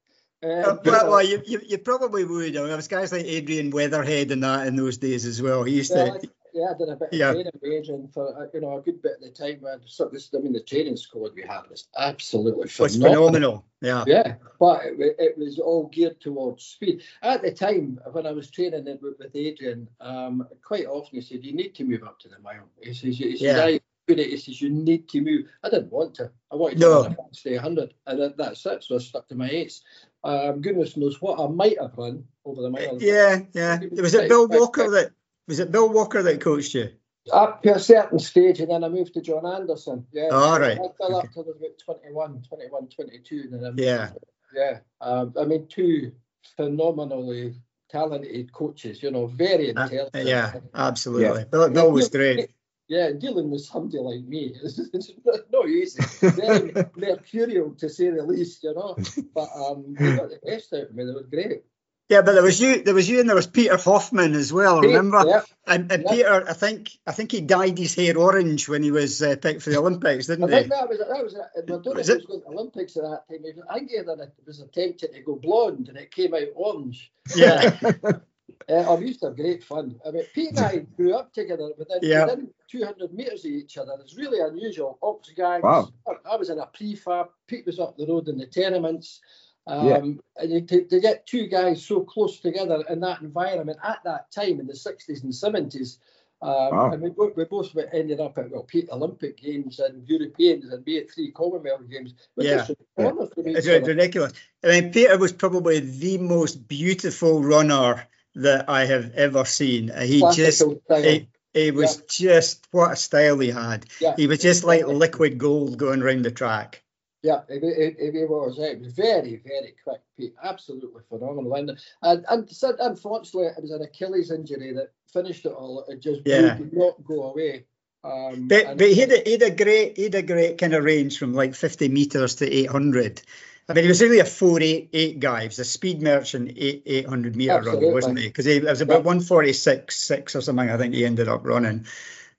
Um, Uh, well, well, you, you, you probably would. I mean, there was guys like Adrian Weatherhead and that in those days as well. He used Well, to. I- yeah, I did a bit of training with Adrian for uh, you know a good bit of the time. When so this, I mean, the training squad we had was absolutely was phenomenal. phenomenal. Yeah. Yeah, but it, it was all geared towards speed. At the time, when I was training with, with Adrian, um, quite often he said, "You need to move up to the mile." He says, "He says, Yeah. Good at it." He says, "You need to move." I didn't want to. I wanted No. to a stay 100, and that, that's it. So I stuck to my eights. Um, goodness knows what I might have run over the mile. Yeah, yeah. Was it Bill Walker that was it Bill Walker that coached you? Up to a certain stage, and then I moved to John Anderson. Yeah, All right. I fell up till I was about 21, 21, 22. And then I moved Yeah. Yeah, um, I mean, two phenomenally talented coaches. You know, very Uh, intelligent. yeah, absolutely. Yeah. Bill, Bill was great. Yeah, dealing with somebody like me is it's not easy. Very mercurial to say the least, you know. But um, they got the best out of me. They were great. Yeah, but there was you, there was you, and there was Peter Hoffmann as well. Remember? Yeah. And, and Yeah. Peter, I think, I think he dyed his hair orange when he was uh, picked for the Olympics, didn't think he? that was that was. I don't know Was if it? it was going to Olympics at that time. I think he had a, was attempting to go blonde, and it came out orange. Yeah, Uh, I used to have great fun. I mean, Pete and I grew up together within, Yeah. within 200 metres of each other. It's really unusual. Ops gangs. Wow. I, was in a prefab. Pete was up the road in the tenements. Um, Yeah. And you, to, to get two guys so close together in that environment at that time in the 60s and 70s. Um, Wow. And we, we both ended up at well, Pete Olympic Games and Europeans and we at three Commonwealth Games. Yeah. corner it's other. ridiculous. I mean, Peter was probably the most beautiful runner that I have ever seen. Uh, He just, Classical style. he, he was just what a style he had. Yeah. He was just like liquid gold going around the track. Yeah, it, it, it, was. It was very, very quick, Pete. Absolutely phenomenal. And and, and unfortunately, it was an Achilles injury that finished it all. It just Yeah. did not go away. Um, But but he had a, he had a great he had a great kind of range from like 50 meters to 800. I mean, he was really a four eight eight guy. He was a speed merchant eight 800 meter runner, wasn't he? Because he it was about Yeah. 146 six or something. I think he ended up running.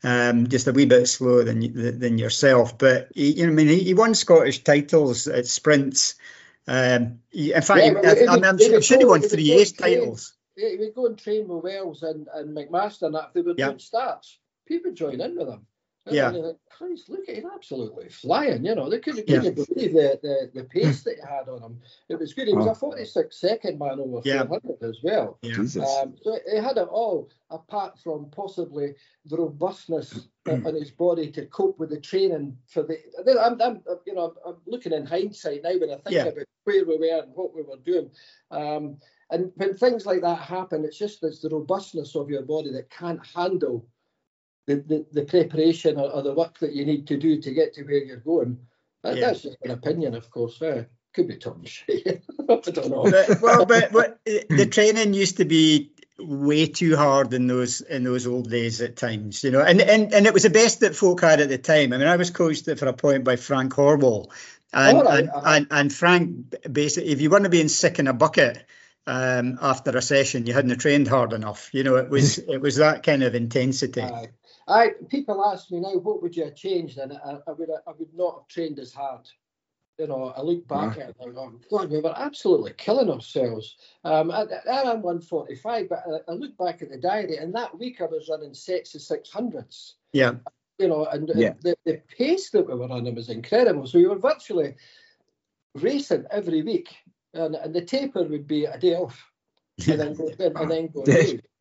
Um, just a wee bit slower than than yourself, but he, you know, I mean, he, he won Scottish titles at sprints. Um, in fact, Yeah, he- I, I'm, I'm sure he won three ace titles. he would go and train with Wells and, and McMaster and that. If they were Yeah. doing starts, people join in with him. And Yeah. then like, Christ, look at him absolutely flying. You know, they couldn't, Yeah. couldn't believe the, the, the pace that he had on him. It was good. He was Wow. a 46 second man over Yeah. 400 as well. Yeah. Jesus. Um, so he had it all, apart from possibly the robustness in in his body to cope with the training for the. I'm, I'm you know, I'm looking in hindsight now when I think Yeah. about where we were and what we were doing. Um, and when things like that happen, it's just it's the robustness of your body that can't handle the, the, the preparation or, or the work that you need to do to get to where you're going. That, Yeah. That's just an opinion, of course. Uh, could be talking shit. I don't know. but, well, but, but uh, the training used to be way too hard in those in those old days at times, you know, and and and it was the best that folk had at the time. I mean, I was coached for a point by Frank Horwill, and right, and, and and Frank basically, if you weren't being sick in a bucket um, after a session, you hadn't trained hard enough. You know, it was it was that kind of intensity. Aye. I people ask me now, what would you have changed? And I, I would I would not have trained as hard. You know, I look back at it and go, God, we were absolutely killing ourselves. Um, I, I- I'm 145, but I, I look back at the diary, and that week I was running sets of 600s. yeah, You know, and Yeah. the, the pace that we were running was incredible. So we were virtually racing every week, and, and the taper would be a day off, and then go, and then go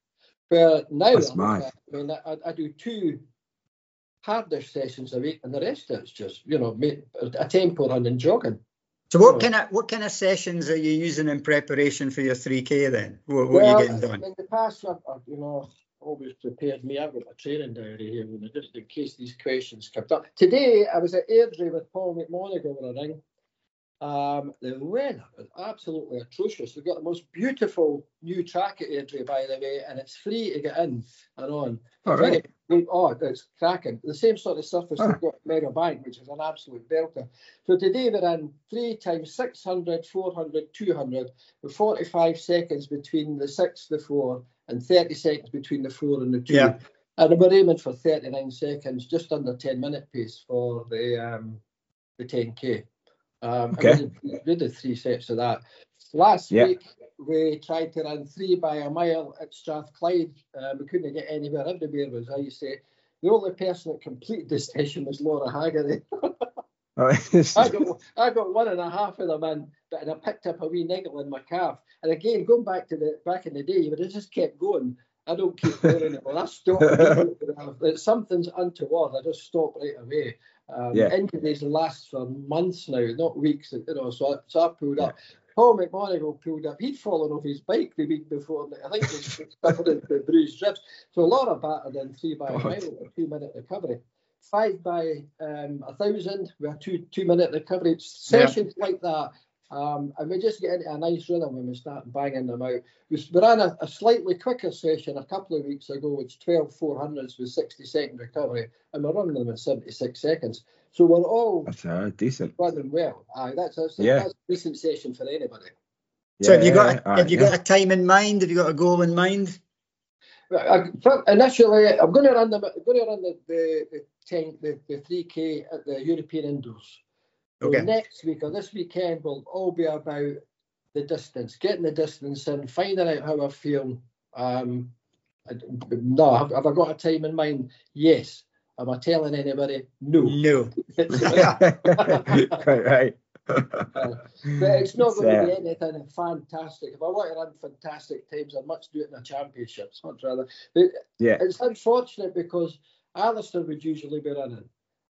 Yeah. away. Where now, That's I, mad. I mean, I, I do two harder sessions a week, and the rest of it's just you know a tempo run and jogging. So what kind of what kind of sessions are you using in preparation for your 3K then? What, what are you getting done? in the past, I've, I've, you know, always prepared me. I've got a training diary here, just in case these questions come up. Today, I was at Airdrie with Paul McMonagle on a ring. Um, the weather is absolutely atrocious. We've got the most beautiful new track at Airdrie, by the way, and it's free to get in and on. All right. Oh, it's cracking. The same sort of surface Ah. we've got at Meadowbank, which is an absolute belter. So today we're in three times 600, 400, 200, with 45 seconds between the six, the four, and 30 seconds between the four and the two. Yeah. And we're aiming for 39 seconds, just under 10 minute pace for the um, the 10k. Um, Okay. we did, three sets of that. Last Yeah. week we tried to run three by a mile at Strathclyde. Uh, we couldn't get anywhere. Everywhere was icy. The only person that completed the session was Laura Haggerty. I got I got one and a half of them in, but and I picked up a wee niggle in my calf. And again, going back to the back in the day, but have just kept going. I don't keep going anymore. I stop. If something's untoward, I just stop right away. Um, Yeah. Injuries last for months now, not weeks. You know, so I, so I pulled up. Paul McMonagle pulled up. He'd fallen off his bike the week before. I think he was covered in the bruised ribs. So a lot of battered in three by a mile, a two minute recovery. Five by um, a thousand, we had two two minute recovery. Sessions like that Um, and we just get into a nice rhythm when we start banging them out. We, we ran a, a, slightly quicker session a couple of weeks ago, which 12 400s with 60 second recovery, and we're running them in 76 seconds. So we're all that's uh, decent. Running well. Aye, that's, that's, yeah. that's a decent session for anybody. So have you got a, have you got a time in mind? Have you got a goal in mind? I, initially, I'm going to run the I'm going to run the the the, 10, the, the 3k at the European Indoors. Okay. So next week or this weekend will all be about the distance, getting the distance in, finding out how I feel. Um, I, no, have, have I got a time in mind? Yes. Am I telling anybody? No. No. right, right. uh, but it's not going to be anything fantastic. If I want to run fantastic times, I'd much do it in a championships, much rather. But yeah. It's unfortunate because Alistair would usually be running.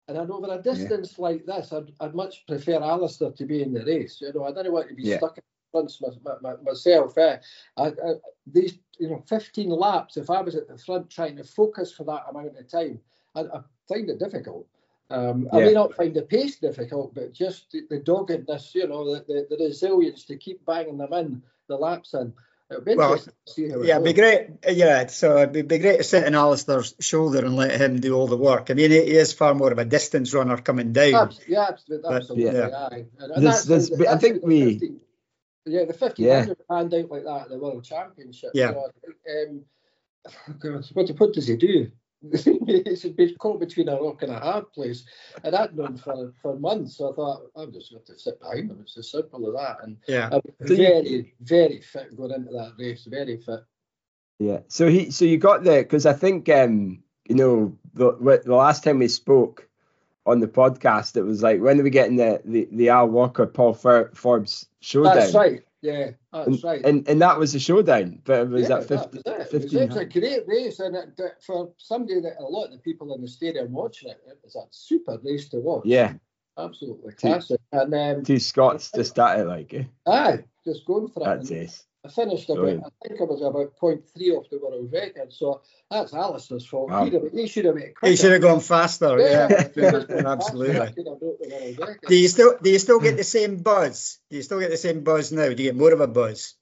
And over a distance yeah. like this, I'd, I'd much prefer Alistair to be in the race. You know, I don't want to be yeah. stuck in front my, my, myself. Eh? I, I, these, you know, 15 laps, if I was at the front trying to focus for that amount of time, I, I find it difficult. Um, yeah. I may not find the pace difficult, but just the, the doggedness, you know, the, the, the, resilience to keep banging them in, the laps in. It'll be well, interesting to see how Yeah, it'd be great. Yeah, so it'd be great to sit on Alistair's shoulder and let him do all the work. I mean, he is far more of a distance runner coming down. Absolutely, yeah, absolutely. absolutely yeah. Aye. And, and this, this, that's, I think we. 15, yeah, the 1500 yeah. hand out like that at the World Championship. Yeah. You know, um, what, what does he do? it's been caught between a rock and a hard place. And I'd known for, for months. So I thought, I'm just going to sit behind him. It's as simple as that. And yeah. I'm very, very fit going into that race, very fit. Yeah. So he so you got there because I think um, you know, the the last time we spoke on the podcast, it was like when are we getting the the, the Al Walker Paul Forbes showdown? That's right. Yeah, that's and, right. And and that was the showdown, but it was yeah, at 50, that was it. it was a great race, and it, for somebody that a lot of the people in the stadium watching it, it was a super race to watch. Yeah, absolutely classic. And um, two Scots just started like it. Eh? Aye, just going for it. That's it. I finished about, Brilliant. I think I was about 0.3 off the world record. So that's Alistair's fault. Wow. He, should have made He should have gone faster. Yeah, yeah. absolutely. Do you still do you still get the same buzz? Do you still get the same buzz now? Do you get more of a buzz?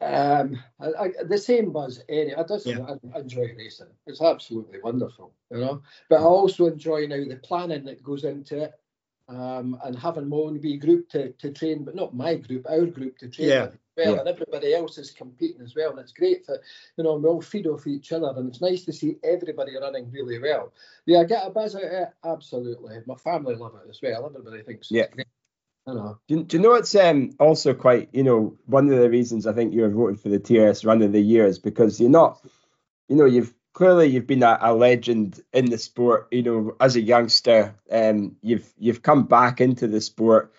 Um, I, I, the same buzz. Any, I just yeah. I enjoy racing. It's absolutely wonderful, you know. But I also enjoy now the planning that goes into it, um, and having my own wee group to, to train, but not my group, our group to train. Yeah. With well, yeah. and everybody else is competing as well. And it's great for, you know, we all feed off each other, and it's nice to see everybody running really well. Yeah, I get a buzz out of it, absolutely. My family love it as well. Everybody thinks yeah. I know. Do, do you know it's um, also quite, you know, one of the reasons I think you're voted for the TRS Run of the Year is because you're not, you know, you've clearly you've been a, a, legend in the sport. You know, as a youngster, um, you've you've come back into the sport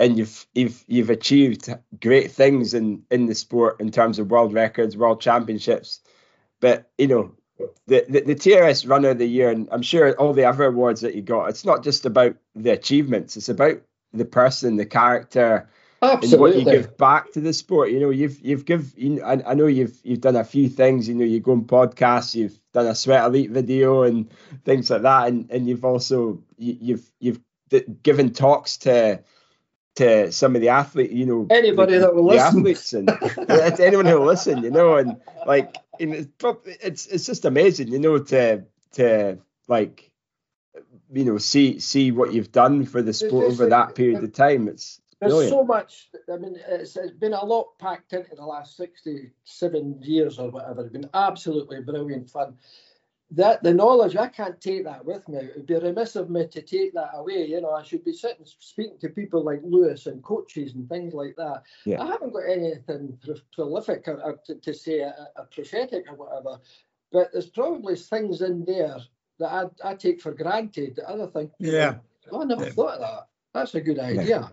and you've you've you've achieved great things in in the sport in terms of world records, world championships. But you know, the, the, the TRS Runner of the Year, and I'm sure all the other awards that you got, it's not just about the achievements; it's about the person, the character, Absolutely. and what you give back to the sport. You know, you've you've give. You know, I, I know you've you've done a few things. You know, you go on podcasts, you've done a Sweat Elite video and things like that, and and you've also you, you've you've given talks to to some of the athletes, you know, anybody the, that will listen, athletes, and to anyone who will listen, you know, and like, it's it's it's just amazing, you know, to to like, you know, see see what you've done for the sport over that period of time. It's there's brilliant. so much. I mean, it's, it's been a lot packed into the last sixty-seven years or whatever. It's been absolutely brilliant fun that the knowledge I can't take that with me. It would be remiss of me to take that away. You know, I should be sitting speaking to people like Lewis and coaches and things like that. Yeah. I haven't got anything prolific or, or to, to, say a, a, prophetic or whatever, but there's probably things in there that I, I take for granted. The other thing, yeah, oh, I never yeah. thought of that. That's a good idea. Yeah.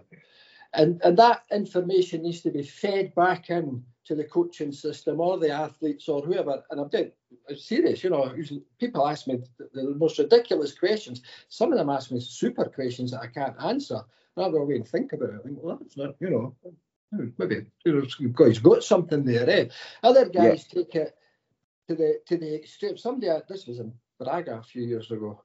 And and that information needs to be fed back in to the coaching system or the athletes or whoever. And I'm dead serious, you know, people ask me the, most ridiculous questions. Some of them ask me super questions that I can't answer. And I go away and think about it. I think, well, that's not, you know, hmm, maybe you know, he's got something there. Eh? Other guys yeah. take it to the to the extreme. Somebody, uh, this was in Braga a few years ago.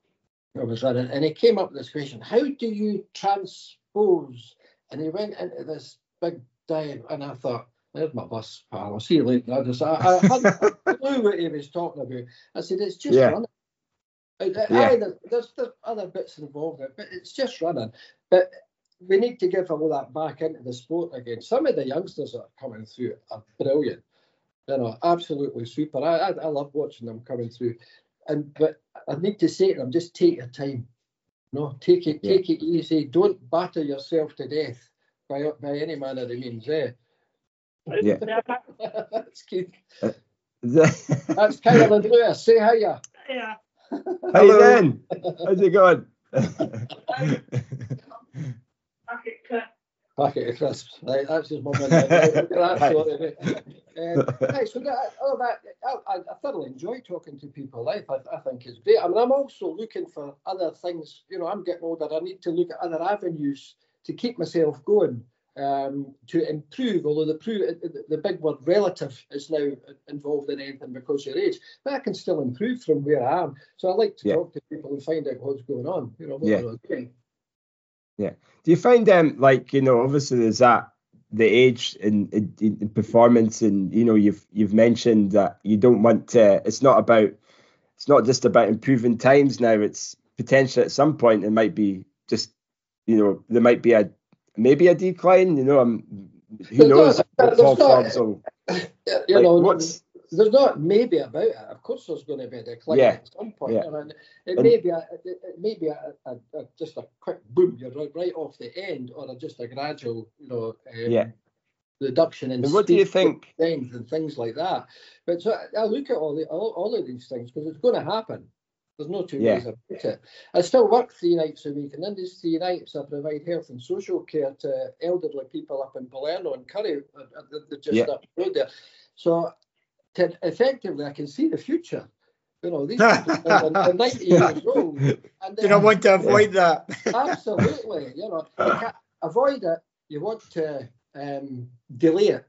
I was running, and he came up with this question: How do you transpose? And he went into this big dive, and I thought, there's my bus, pal. I'll see you later. I just, I, I hadn't clue what he was talking about. I said, it's just Yeah. running. Uh, Yeah. aye, there's, there's other bits involved, in it, but it's just running. But we need to give all that back into the sport again. Some of the youngsters that are coming through are brilliant. You know, absolutely super. I, I, I love watching them coming through. And but I need to say to them, just take your time. No, take it, Yeah. take it easy. Don't batter yourself to death by by any manner of means. Eh? Yeah. That's Keith. How That's Kyle and Lewis. Say hiya. Yeah. you Hello. doing? How's it going? Okay, cut. Packet of crisps. Right, that's his mum. and dad. Look sort of it. Um, right, so that, all that, I, I I thoroughly enjoy talking to people. Life, I, I think is great. I mean, I'm also looking for other things. You know, I'm getting older. I need to look at other avenues to keep myself going, um, to improve. Although the, pro- the the big word relative is now involved in anything because of your age, but I can still improve from where I am. So I like to Yeah. talk to people and find out what's going on. You know, Yeah. doing. Do you find them like you know obviously there's that the age and, in performance and you know you've you've mentioned that you don't want to it's not about it's not just about improving times now it's potentially at some point it might be just you know there might be a maybe a decline you know um, who There's knows not- there's not- will You like, know, what's there's not maybe about it. Of course, there's going to be a decline Yeah, at some point. yeah. And it And- may be, a, it, it may be a, a, a, just a quick boom. You're right, right off the end, or a, just a gradual, you know, um, Yeah. reduction in. and what do you think things and things like that. But so I, I look at all the all, all of these things because it's going to happen. There's no two Yeah. ways about it. I still work three nights a week, and in these three nights, I provide health and social care to elderly people up in Balerno and Currie, uh, uh, they're just Yeah. up the road there. So, to, effectively, I can see the future. You know, these people are, are 90 years old. And You don't want to avoid that. Absolutely. You know, you can't avoid it. You want to um, delay it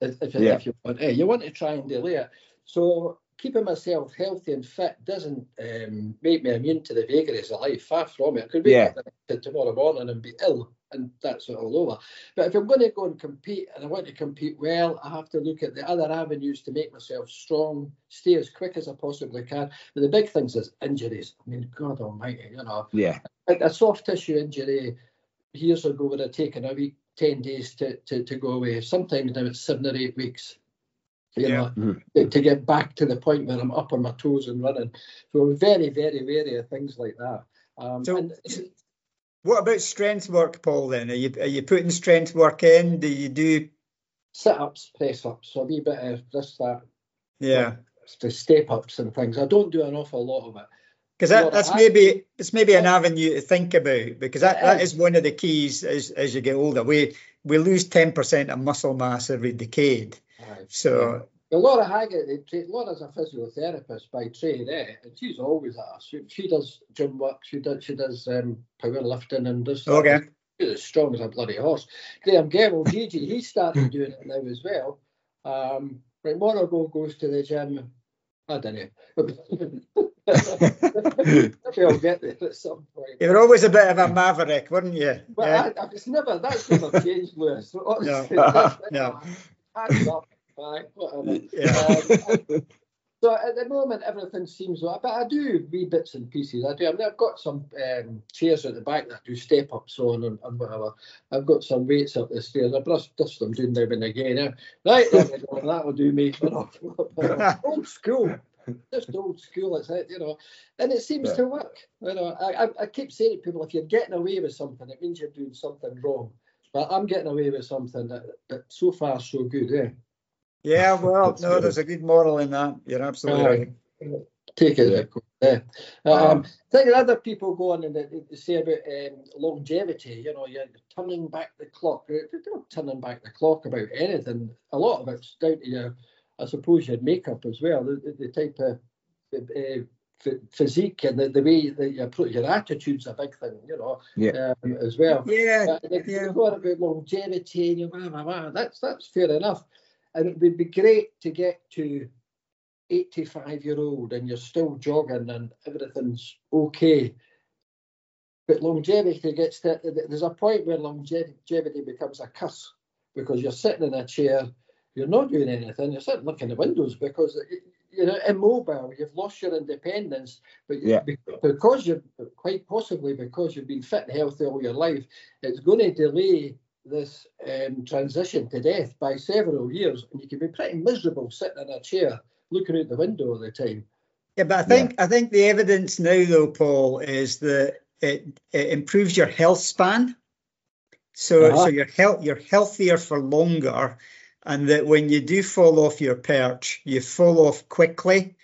if, if, Yeah. if you want. eh, you want to try and delay it. So keeping myself healthy and fit doesn't um, make me immune to the vagaries of life. Far from it. I could wake Yeah. up tomorrow morning and be ill, and that's it all over. But if I'm going to go and compete, and I want to compete well, I have to look at the other avenues to make myself strong, stay as quick as I possibly can. But the big things is injuries. I mean, God Almighty, you know yeah a, a soft tissue injury years ago would have taken a week, 10 days to, to, to go away. Sometimes now it's seven or eight weeks. You Yeah. know, Mhm. to, to get back to the point where I'm up on my toes and running. So we're very, very wary of things like that. Um, So- and What about strength work, Paul? Then are you are you putting strength work in? Do you do? sit ups, press ups, so a wee bit of this, that, Yeah, the step ups and things. I don't do an awful lot of it. because that, that's I- maybe it's maybe an avenue to think about because that, that is. is one of the keys as as you get older. We we lose ten percent of muscle mass every decade. Aye. So Well, Laura Haggett, tra- Laura's a physiotherapist by trade, eh? And she's always at us. She, she does gym work. She does she does um, powerlifting and does. okay, She's as strong as a bloody horse. Graham Gemmill, Gigi, he started doing it now as well. Um, right, Monaco goes to the gym. I don't know. Maybe I'll get there at some point. you were always a bit of a maverick, weren't you? But Yeah. I, I was never. That's never changed, Lewis. So honestly, No. that's- No. hands up. Aye, whatever. Yeah. Um, so at the moment, everything seems well, but I do wee bits and pieces. I do. I mean, I've got some um, chairs at the back that do step ups on and, and whatever. I've got some weights up the stairs. I brush dust them doing now and again. eh? Right, there we go. That will do me. old school, just old school. It's it, you know, and it seems Yeah. to work. You know, I, I, I keep saying to people, if you're getting away with something, it means you're doing something wrong. But I'm getting away with something that, that so far so good. Eh? Yeah, well, no, there's a good moral in that. You're absolutely right. take it. Yeah. Um, I think other people go on and they, they say about um, longevity. You know, you're turning back the clock. They're not turning back the clock about anything. A lot of it's down to your, I suppose, your makeup as well. The, the, type of uh, physique and the, the way that you approach your attitude's a big thing. You know, Yeah. um, as well. Yeah, Uh, yeah. they go on about longevity and you blah, blah, blah. That's that's fair enough. And it would be great to get to 85 year old and you're still jogging and everything's okay. But longevity gets to there's a point where longevity becomes a curse. because you're sitting in a chair, you're not doing anything, you're sitting looking at windows because you're immobile, you've lost your independence, but Yeah. because you're quite possibly because you've been fit and healthy all your life, it's going to delay this um, transition to death by several years, and you can be pretty miserable sitting in a chair looking out the window all the time. Yeah, but I think I think the evidence now, though, Paul, is that it, it improves your health span. So Uh-huh. so you're health you're healthier for longer, and that when you do fall off your perch, you fall off quickly,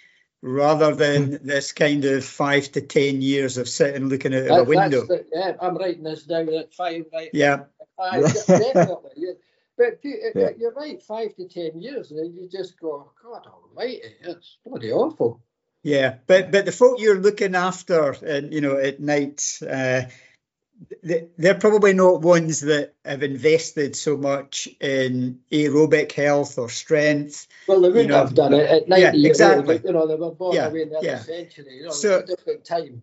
rather than this kind of five to ten years of sitting looking out of a window. the- yeah, I'm writing this down at five. Right, Yeah, Aye, definitely. Yeah. But you- Yeah. you're right, five to ten years, and you just go, God Almighty, it's bloody awful. yeah. But but the folk you're looking after, and you know, at night, uh, they- they're probably not ones that have invested so much in aerobic health or strength. Well, they wouldn't know, have done it at yeah, years exactly. old. You know, they were born Yeah, away in the other yeah. century. You know, So- it's a different time.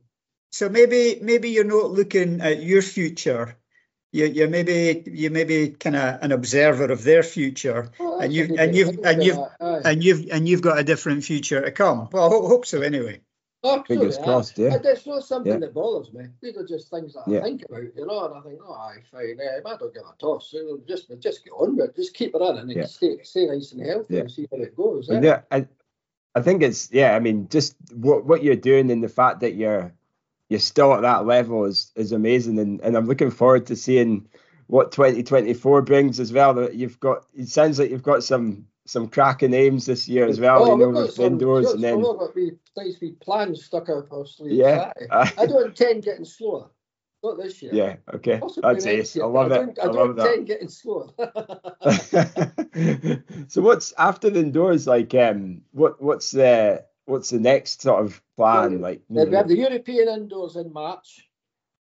So maybe maybe you're not looking at your future. You you maybe you maybe kind of an observer of their future, Oh, and you a good and way you've to think and you've and you've and you've got a different future to come. Well, I ho- hope so anyway. Absolutely, Fingers aye. crossed, yeah. It's not something Yeah. that bothers me. These are just things that Yeah. I think about, you know, and I think, oh, aye, fine, eh, I don't give a toss. You know, just, just get on with it. Just keep it running and Yeah. stay, stay nice and healthy Yeah. and see how it goes. Eh? yeah, I, I think it's yeah. I mean, just what what you're doing and the fact that you're you're still at that level is is amazing, and and I'm looking forward to seeing what 2024 brings as well. That you've got it sounds like you've got some some cracking aims this year as well. Oh, you know, with some- indoors and then nice wee plans stuck up our sleeves. yeah, aye. I don't intend getting slower. Not this year. yeah. Okay, Possibly that's ace. year, I love it. don't- I, I don't love that. intend getting slower. so what's after the indoors like? Um, what what's the what's the next sort of plan? Like, Then we have the European indoors in March.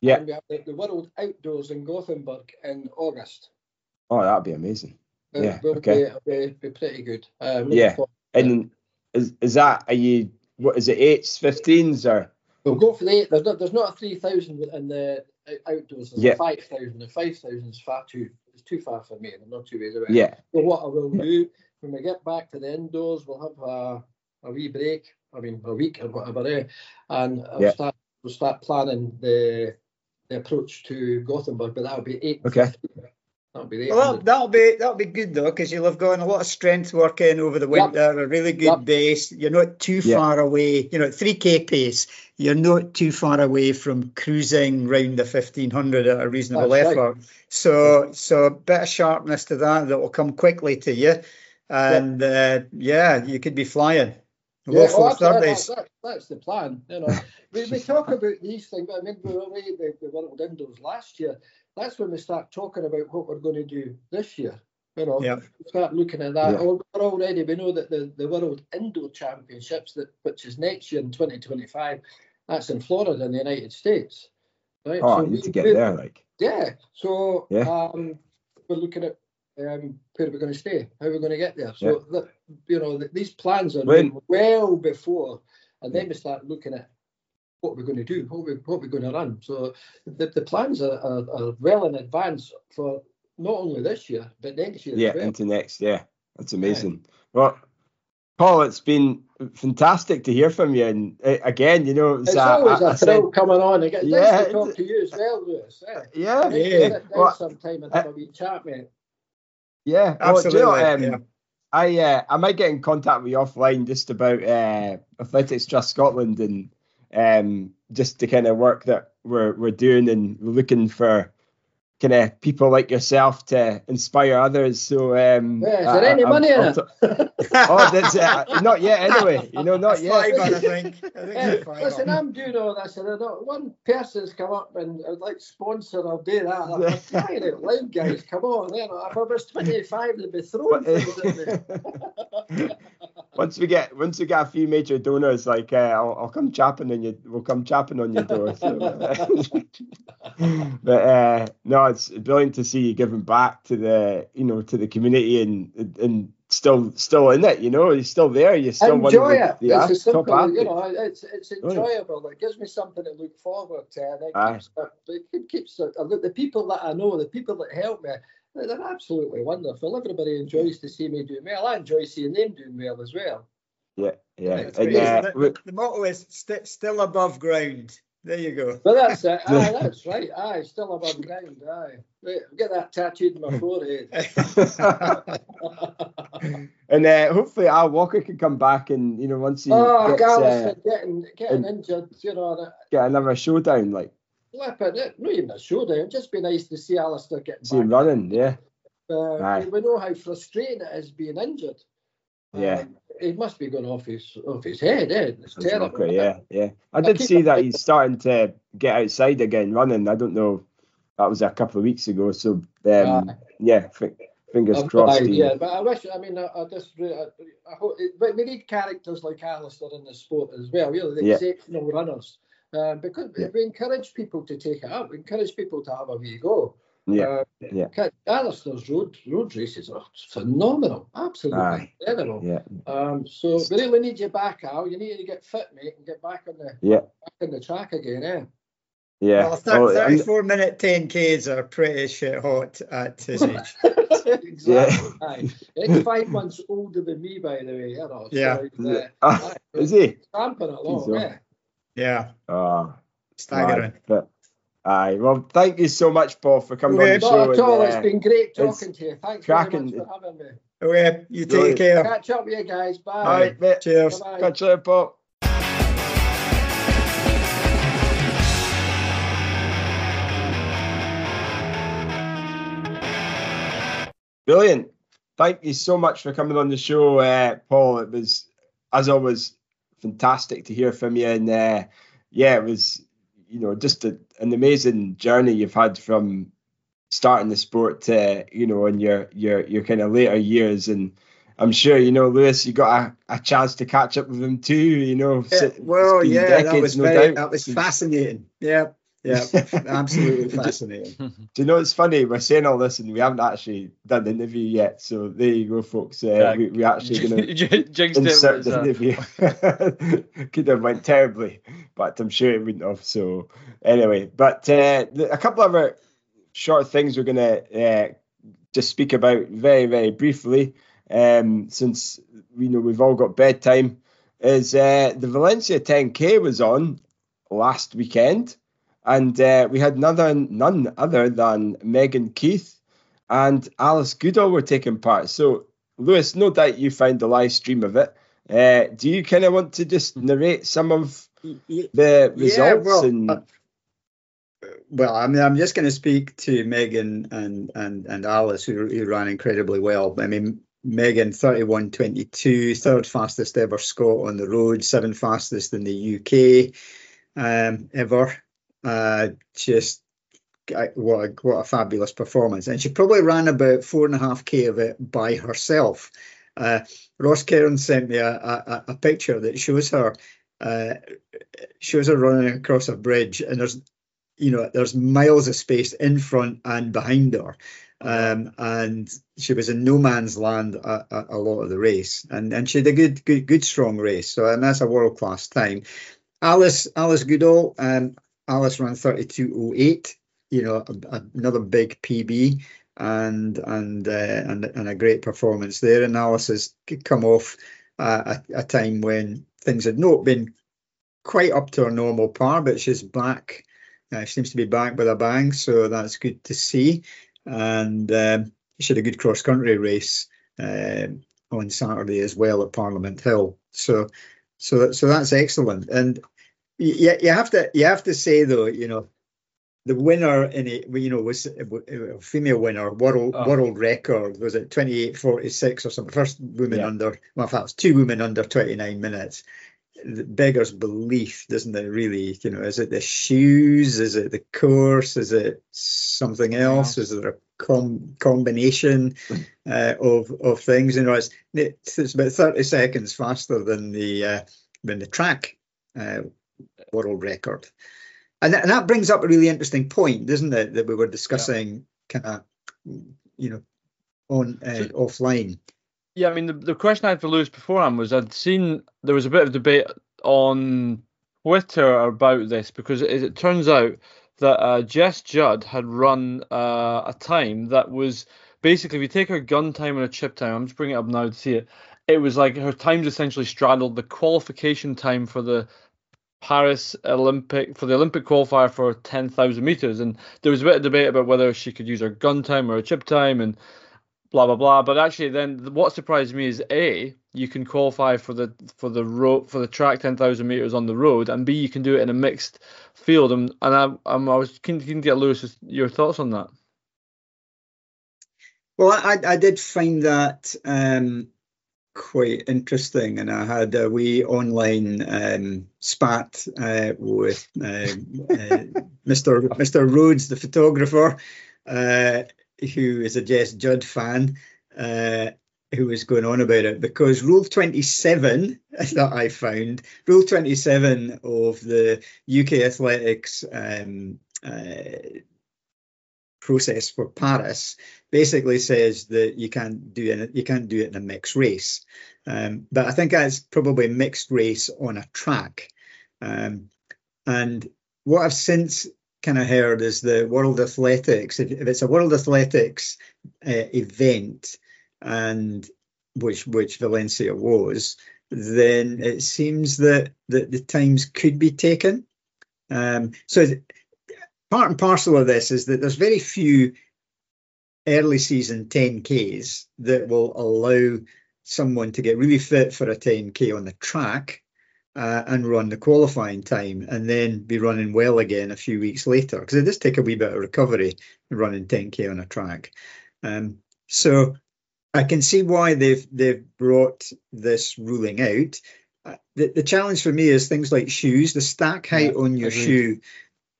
Yeah. And we have the, the World Outdoors in Gothenburg in August. oh, that'd be amazing. It Yeah, will okay. be, it'll be, be pretty good. Um, Yeah. And is is that are you what is it eights, fifteens or We'll go for the eight. There's not, there's not a 3,000 in the outdoors. There's Yeah. a 5,000. The 5,000 is far too, it's too far for me. I'm not too ways about it. yeah, So what I will do when we get back to the indoors, we'll have a, a wee break. I mean, a week or whatever, eh? and I'll Yeah. start we'll start planning the the approach to Gothenburg. But that'll be eight. Okay. That'll be the Well, that'll be that'll be good though, because you'll have gone a lot of strength work in over the Yep. winter, a really good Yep. base. You're not too Yeah. far away. You know, three k pace. You're not too far away from cruising round the fifteen hundred at a reasonable That's right. effort. So so a bit of sharpness to that that will come quickly to you, and uh, yeah, you could be flying. Yeah, four oh, that's, thirties. that, that, that's the plan. You know, we, we talk about these things. But I mean, we were away the, the World Indoors last year. That's when we start talking about what we're going to do this year. You know, Yeah. we start looking at that. Al- Already, we know that the, the World Indoor Championships, that which is next year in 2025, that's in Florida in the United States. Right. oh, I we- need to get we- there. Like, Yeah. So Yeah. um, we're looking at um, where are we're going to stay, how are we're going to get there. So that, you know, th- these plans are When- well before, and then we start looking at what we're going to do, what we what we're going to run. So the, the plans are, are, are well in advance for not only this year but next year. yeah, well. into next. Yeah, that's amazing. Well, Paul, it's been fantastic to hear from you. And uh, again, you know, it It's uh, always a said- thrill coming on. Gets Yeah, nice to talk to you as well, Lewis. yeah, Yeah. sit down Well, sometime and have a wee chat, mate. Yeah, well, you know, Absolutely, um, yeah. I uh, I might get in contact with you offline just about uh, Athletics Trust Scotland and um, just the kind of work that we're we're doing and looking for kind of people like yourself to inspire others. So um, Yeah, is I- there any I- money in I'll it? t- oh, that's uh, not yet. Anyway, you know, not Five, yet. I think. I think Yeah, it's five. listen, I'm doing all this, and don't, one person's come up and I'd like sponsor, I'll do that. I'm like, trying out loud, guys, come on. You know, if I was 25, they'd be throwing things at me. once we get once we get a few major donors, like uh, I'll, I'll come chapping on you. We'll come chapping on your door. So, but uh, no, it's brilliant to see you giving back to the you know to the community and and still still in it. You know, you're still there. You're still Enjoy the, it. the it's a simple, athletes. you know, it's it's Oh, yeah. enjoyable. It gives me something to look forward to, and it Aye. keeps, it keeps uh, the the people that I know, the people that help me, they're they're absolutely wonderful. Everybody enjoys to see me do well. I enjoy seeing them doing well as well. Yeah, yeah. That's And, great. uh, the, we- the motto is st- still above ground. There you go. But that's it. Aye, that's right. Aye, still above ground. Aye, right, get that tattooed on my forehead. and uh, hopefully Al Walker can come back and you know once he oh, gets, Gallus uh, getting getting injured, you know, that get another showdown, like flipping it. Not even a showdown. Just be nice to see Alistair getting see him running. Yeah, Uh, we know how frustrating it is being injured. Yeah. Um, he must be going off his off his head, eh? It's terrible. Walker, yeah, yeah. I I did see that he's starting to get outside again, running. I don't know. That was a couple of weeks ago. So um, yeah, f- fingers I've crossed. idea, but I wish. I mean, I, I just, I, I hope. But we need characters like Alistair in the sport as well. You know, the Yeah. exceptional runners. Um, because Yeah. we encourage people to take it up. We encourage people to have a wee go. Yeah, Uh, yeah. Ca- Alistair's road road races are phenomenal, absolutely Aye. incredible. yeah, Um, so we really need you back, Al. You need to get fit, mate, and get back on the Yeah. back on the track again, eh? yeah. Well, thir- Oh, and- 34 minute 10Ks are pretty shit hot at his age. exactly. Aye. He's five months older than me, by the way. You know, Yeah. So he's, uh, Ah, is he? Stamping it along, He's eh? Yeah, Oh, staggering. mad. But, aye. Well, thank you so much, Paul, for coming Okay. on the Not show. at all. and, It's uh, been great talking to you. Thanks very much for having me. Oh, yeah, you Brilliant. take care. Catch up with you guys. Bye. all right, mate. Cheers. Bye-bye. Catch you Paul. Brilliant. Thank you so much for coming on the show, uh, Paul. It was, as always, fantastic to hear from you. And uh, yeah, it was, you know, just a, an amazing journey you've had from starting the sport to, you know, in your your your kind of later years. And I'm sure, you know, Lewis, you got a, a chance to catch up with him too. You know, Yeah, well, yeah, that was no very, doubt. that was fascinating. Yeah, yeah, absolutely fascinating. Do you know it's funny? We're saying all this and we haven't actually done the interview yet. So there you go, folks. Uh, Yeah. we, we actually going to insert the interview. Could have went terribly, but I'm sure it wouldn't have. So anyway, but uh, the- a couple of other short things we're going to uh, just speak about very, very briefly, um, since you know we've all got bedtime. Is uh, the Valencia 10K was on last weekend, and uh, we had another none other than Megan Keith and Alice Goodall were taking part. So Lewis, no doubt you found the live stream of it. Uh, do you kind of want to just narrate some of the Yeah, results? well, and uh, well, I mean, I'm just going to speak to Megan and and and Alice, who, who ran incredibly well. I mean, Megan 31.22, third fastest ever Scot on the road, seventh fastest in the UK um, ever. Uh, just what a, what a fabulous performance, and she probably ran about four and a half k of it by herself. Uh, Ross Cairn sent me a, a, a picture that shows her uh, shows her running across a bridge, and there's you know there's miles of space in front and behind her. Um, and she was in no man's land a, a, a lot of the race, and and she had a good good good strong race. So and that's a world class time. Alice Alice Goodall, um, Alice ran 32.08. You know, a, a- another big PB and and uh, and and a great performance there. And Alice has come off uh, a, a time when things had not been quite up to her normal par, but she's back. Uh, she seems to be back with a bang, so that's good to see. And um, she had a good cross country race um on Saturday as well at Parliament Hill. So so so that's excellent. And you, you have to you have to say though, you know, the winner in it, you know, was a female winner, world Oh. world record was it twenty eight forty six or something? First woman Yeah. under, well, in fact, it was two women under twenty nine minutes. The beggars belief, doesn't it? Really, you know, is it the shoes? Is it the course? Is it something else? Is there a com- combination uh, of of things? You know, it's it's, it's about thirty seconds faster than the uh, than the track uh, world record. And that, and that brings up a really interesting point, doesn't it? That we were discussing kind of, you know, on uh, offline. Yeah, I mean, the, the question I had for Lewis beforehand was I'd seen there was a bit of debate on Twitter about this because it, it turns out that uh, Jess Judd had run uh, a time that was basically, if you take her gun time and her chip time, I'm just bringing it up now to see it. It was like her times essentially straddled the qualification time for the Paris Olympic for the Olympic qualifier for 10,000 meters, and there was a bit of debate about whether she could use her gun time or her chip time, and blah blah blah. But actually, then what surprised me is a you can qualify for the for the road for the track 10,000 meters on the road, and b you can do it in a mixed field. And and I I'm, I was keen, keen to get Lewis your thoughts on that. Well, I, I did find that um, quite interesting, and I had a wee online um, spat uh, with uh, uh, Mr. Mr. Rhodes, the photographer, uh, who is a Jess Judd fan, uh, who was going on about it because Rule 27 that I found, Rule 27 of the UK Athletics um, uh, process for Paris basically says that you can't do it, you can't do it in a mixed race. Um, but I think that's probably mixed race on a track. Um, and what I've since kind of heard is the World Athletics. If, if it's a World Athletics uh, event, and which which Valencia was, then it seems that that the times could be taken. Um, so part and parcel of this is that there's very few early season 10Ks that will allow someone to get really fit for a 10K on the track uh, and run the qualifying time and then be running well again a few weeks later because it does take a wee bit of recovery running 10K on a track. Um, so I can see why they've they've brought this ruling out. Uh, the, the challenge for me is things like shoes. The stack height yeah, on your agreed. shoe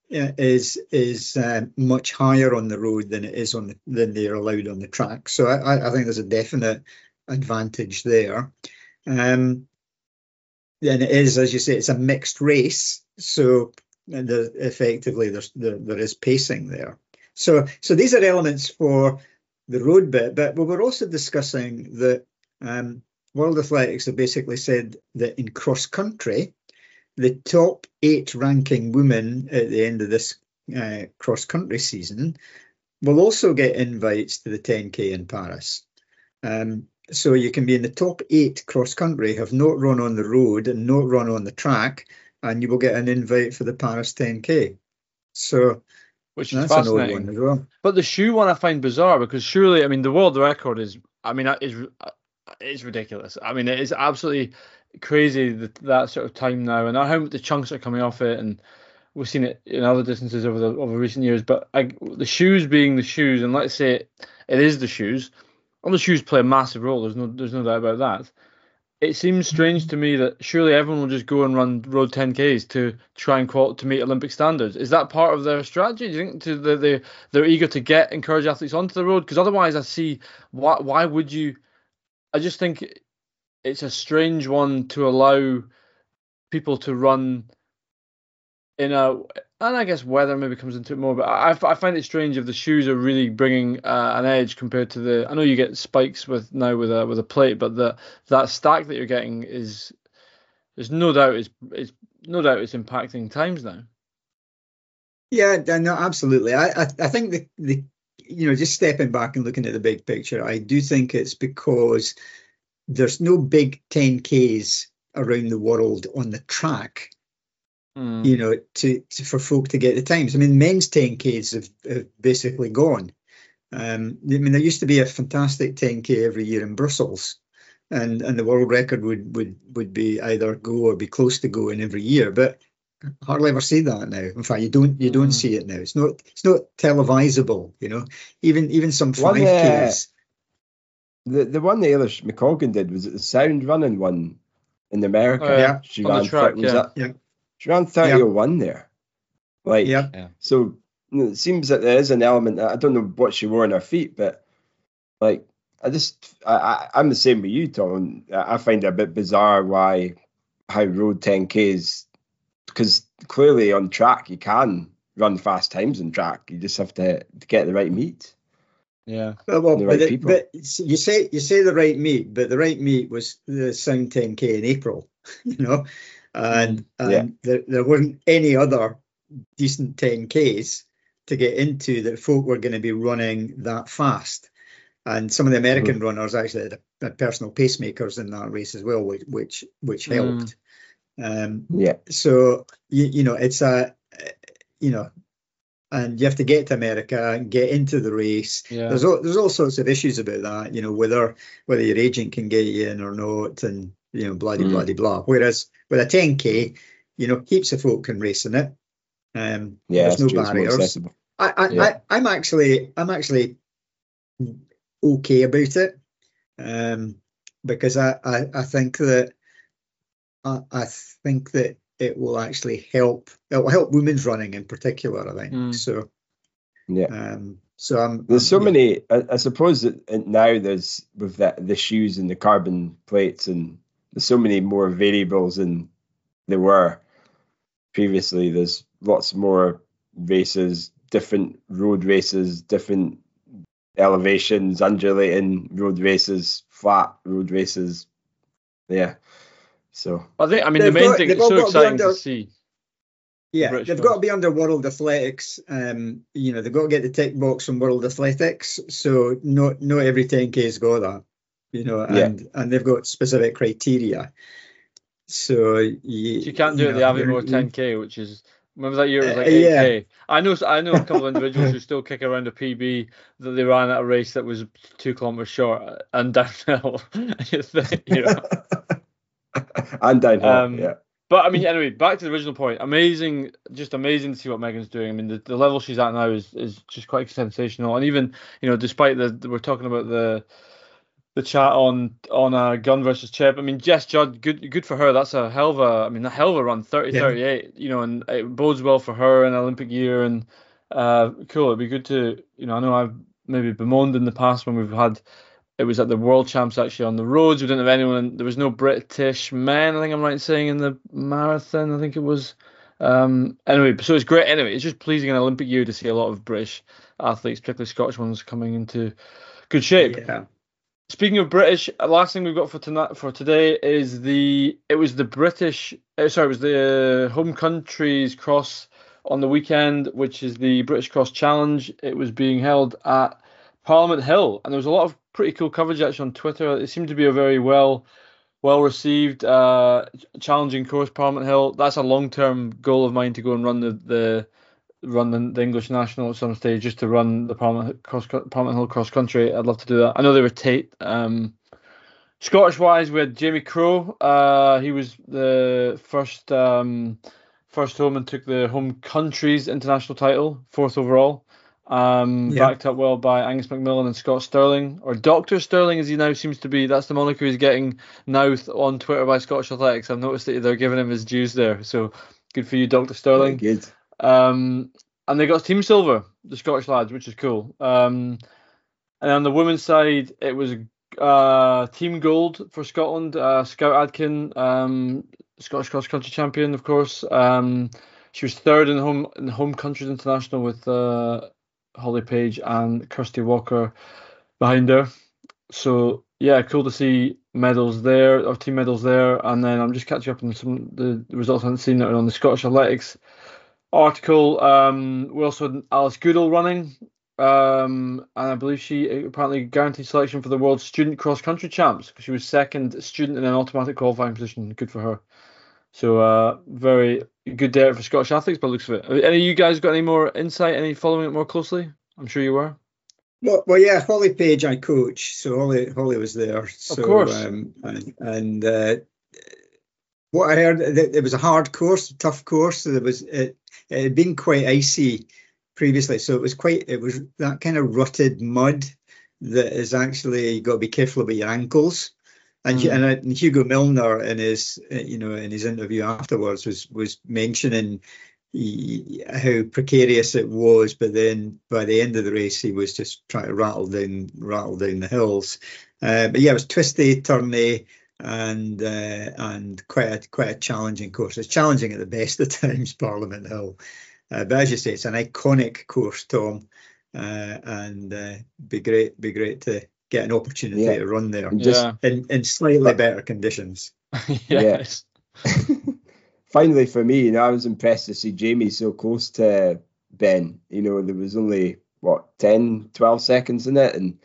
is is uh, much higher on the road than it is on the, than they're allowed on the track. So I, I think there's a definite advantage there. Um, then it is, as you say, it's a mixed race, so the, effectively there's there, there is pacing there. So so these are elements for the road bit, but we were also discussing that um, World Athletics have basically said that in cross country the top eight ranking women at the end of this uh, cross country season will also get invites to the 10k in Paris. Um, so you can be in the top eight cross country, have not run on the road and not run on the track, and you will get an invite for the Paris 10k. So which is fascinating. as well. But the shoe one I find bizarre because surely, I mean, the world record is, I mean, is it's ridiculous. I mean, it is absolutely crazy that that sort of time now, and how the chunks are coming off it, and we've seen it in other distances over the over recent years. But I, the shoes being the shoes, and let's say it, it is the shoes, and the shoes play a massive role. There's no there's no doubt about that. It seems strange to me that surely everyone will just go and run road 10ks to try and qual- to meet Olympic standards. Is that part of their strategy? Do you think to the, they they're eager to get encourage athletes onto the road? Because otherwise, I see why why would you? I just think it's a strange one to allow people to run in a and I guess weather maybe comes into it more, but I, I find it strange if the shoes are really bringing uh, an edge compared to the. I know you get spikes with now with a with a plate, but the that stack that you're getting is there's no doubt is is no doubt it's impacting times now. Yeah, no, absolutely. I I, I think the the you know just stepping back and looking at the big picture, I do think it's because there's no big 10Ks around the world on the track, mm. you know, to, to, for folk to get the times. I mean, men's 10Ks have, have basically gone. Um, I mean, there used to be a fantastic 10K every year in Brussels, and and the world record would would would be either go or be close to going every year, but hardly ever see that now. In fact, you don't you don't mm. see it now. It's not it's not televisable. You know, even even some five Ks the the one that Eilish McColgan did was it the sound running one in America. Oh, yeah, she ran track, 30, yeah. That, yeah. She ran 30 there. Like yeah. yeah. so it seems that there is an element I don't know what she wore on her feet, but like I just I, I am the same with you, Tom. I find it a bit bizarre why how road 10Ks because clearly on track you can run fast times on track. You just have to, to get the right meet. Yeah. Well, well, The but, right the- people. but you say you say the right meet, but the right meet was the Sound 10k in April, you know, and and Yeah. there, there weren't any other decent 10ks to get into that folk were going to be running that fast. And some of the American runners actually had, had personal pacemakers in that race as well, which which, which Mm. helped. Um, Yeah. so you, you know it's a you know and you have to get to america and get into the race Yeah. there's all there's all sorts of issues about that you know whether whether your agent can get you in or not and you know bloody Mm. bloody blah whereas with a 10k you know heaps of folk can race in it um Yeah. there's no true. Barriers. I, I, Yeah. I I'm actually I'm actually okay about it, um, because I, I, I think that I, I think that it will actually help. It will help women's running in particular. I think Mm. so. Yeah. Um, so I'm. There's so I'm- many. I, I suppose that now there's with the the shoes and the carbon plates and there's so many more variables than there were previously. There's lots more races, different road races, different elevations, undulating road races, flat road races. Yeah. So I think. I mean, the main got- thing they've it's so got to be exciting to see. Yeah, British they've got to be under World Athletics. Um, you know, they've got to get the tick box from World Athletics. So not not every 10k's got that. You know, Yeah. and and they've got specific criteria. So you, You can't do it know, the Aviemore 10k, which is remember that year it was Uh, like yeah. 8k. I know I know a couple of individuals who still kick around a PB that they ran at a race that was two kilometers short and downhill. You know. and downhill. Um, yeah. But I mean, anyway, back to the original point. Amazing, just amazing to see what Megan's doing. I mean, the, the level she's at now is is just quite sensational. And even you know, despite the we're talking about the the chat on on uh, Gun versus Chip. I mean, Jess Judd, good good for her. That's a hell of a. I mean, a hell of a run, 30 Yeah. 38. You know, and it bodes well for her in Olympic year. And uh, cool. It'd be good to you know. I know I've maybe bemoaned in the past when we've had. It was at the World Champs actually on the roads. We didn't have anyone. There was no British men. I think I'm right in saying in the marathon. I think it was. Um, anyway, so it's great. Anyway, it's just pleasing in Olympic year to see a lot of British athletes, particularly Scottish ones, coming into good shape. Yeah. Speaking of British, uh, last thing we've got for tonight for today is the it was the British uh, sorry it was the home countries cross on the weekend, which is the British Cross Challenge. It was being held at Parliament Hill, and there was a lot of pretty cool coverage actually on Twitter. It seemed to be a very well well received uh, challenging course, Parliament Hill. That's a long term goal of mine to go and run the the run the, the English national at some stage, just to run the Parliament cross Parliament Hill cross country. I'd love to do that. I know they were Tate. Um, Scottish wise, we had Jamie Crowe. Uh, he was the first um, first home and took the home country's international title, fourth overall. Um, Yeah. backed up well by Angus McMillan and Scott Sterling, or Doctor Sterling, as he now seems to be. That's the moniker he's getting now on Twitter by Scottish Athletics. I've noticed that they're giving him his dues there. So good for you, Doctor Sterling. Very good. Um, and they got team silver, the Scottish lads, which is cool. Um, and on the women's side, it was uh, team gold for Scotland. Uh, Scout Adkin, um, Scottish cross country champion, of course. Um, she was third in home in home countries international with uh, Holly Page and Kirsty Walker behind her. So yeah, cool to see medals there, or team medals there. And then I'm just catching up on some the results I haven't seen that are on the Scottish Athletics article. Um, we also had Alice Goodall running, um, and I believe she apparently guaranteed selection for the World Student Cross Country Champs because she was second student in an automatic qualifying position. Good for her. So uh, very good day for Scottish athletes, by looks of it. Any of you guys got any more insight? Any following it more closely? I'm sure you were. Well, well, yeah, Holly Page, I coach, so Holly, Holly was there. So, course. Um, and and uh, what I heard, that it was a hard course, a tough course. There was it, it had been quite icy previously, so it was quite. It was that kind of rutted mud that is actually you got to be careful about your ankles. And, Mm. and, uh, and Hugo Milner in his uh, you know in his interview afterwards was was mentioning how precarious it was, but then by the end of the race he was just trying to rattle down rattle down the hills. Uh, but yeah, it was twisty, turny, and uh, and quite a quite a challenging course. It's challenging at the best of times, Parliament Hill. Uh, but as you say, it's an iconic course, Tom. uh, and uh, be great, be great to get an opportunity Yeah. to run there And just Yeah. in, in slightly better conditions. yes. finally for me, you know, I was impressed to see Jamie so close to Ben. You know, there was only what 10, 12 seconds in it, and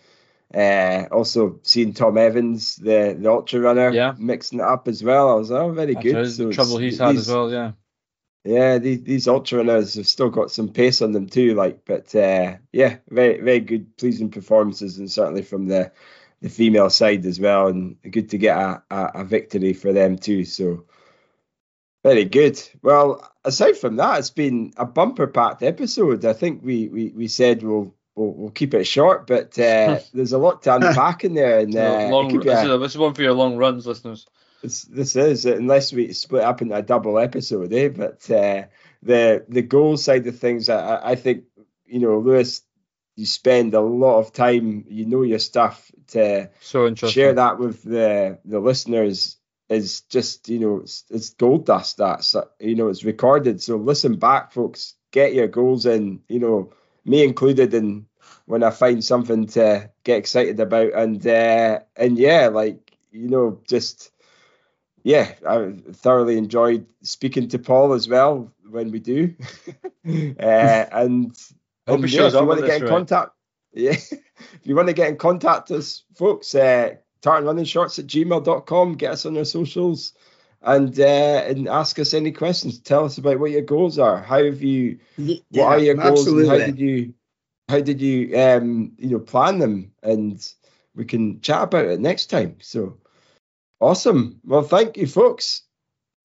uh, also seeing Tom Evans, the the ultra runner, Yeah. mixing it up as well. I was oh, very That's good. the So trouble he's had these- as well. Yeah. Yeah, these, these ultra runners have still got some pace on them too. Like, but uh, yeah, very very good, pleasing performances, and certainly from the the female side as well, and good to get a, a, a victory for them too. So very good. Well, aside from that, it's been a bumper packed episode. I think we we, we said we'll, we'll we'll keep it short, but uh, there's a lot to unpack in there, and uh, long, this, a- is, this is one for your long runs, listeners. This, this is unless we split up into a double episode, eh? But uh, the the goal side of things, I, I think you know, Lewis, you spend a lot of time, you know your stuff to So share that with the the listeners is just you know it's, it's gold dust. That's you know it's recorded. So listen back, folks. Get your goals in. You know, me included in when I find something to get excited about, and uh, and yeah, like you know, just yeah, I thoroughly enjoyed speaking to Paul as well when we do, uh, and, Hope and he yeah, shows if you want to get in right? contact, yeah, if you want to get in contact with us, folks, uh, tartan running shorts at gmail.com, get us on our socials. And uh, and ask us any questions. Tell us about what your goals are. How have you What what are your goals and how did you how did you um you know plan them and we can chat about it next time so awesome well thank you folks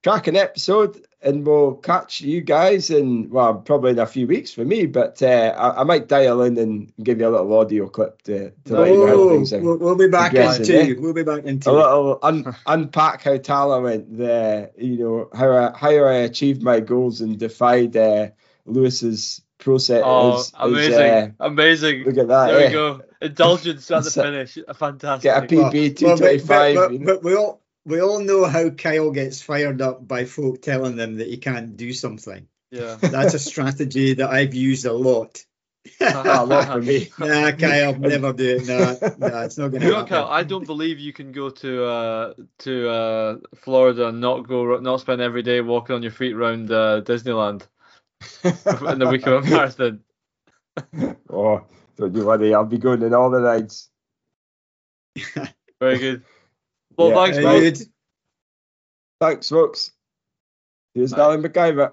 cracking episode and we'll catch you guys in well probably in a few weeks for me but uh, I, I might dial in and give you a little audio clip to, to let you know how Oh, things are we'll, we'll be back in progressing, eh? two. We'll be back in two. a little un, unpack how Tala went there. you know how I, how I achieved my goals and defied uh, Lewis's process Oh, his- his, amazing. uh, amazing. Look at that. There eh? we go. Indulgence at the So- finish. Fantastic. Get a PB 225. But, you know. but, but we all we all know how Kyle gets fired up by folk telling them that he can't do something. yeah. That's a strategy that I've used a lot. a lot for me. Nah, Kyle, never do it. Nah, nah, it's not gonna. know, happen. Kyle, I don't believe you can go to uh, to uh, Florida and not go not spend every day walking on your feet around uh, Disneyland in the week of a marathon. oh, don't you worry. I'll be going in all the rides. Very good. Well, Yeah. thanks, Very man. good. Thanks, folks. Here's Bye. Darren McIver.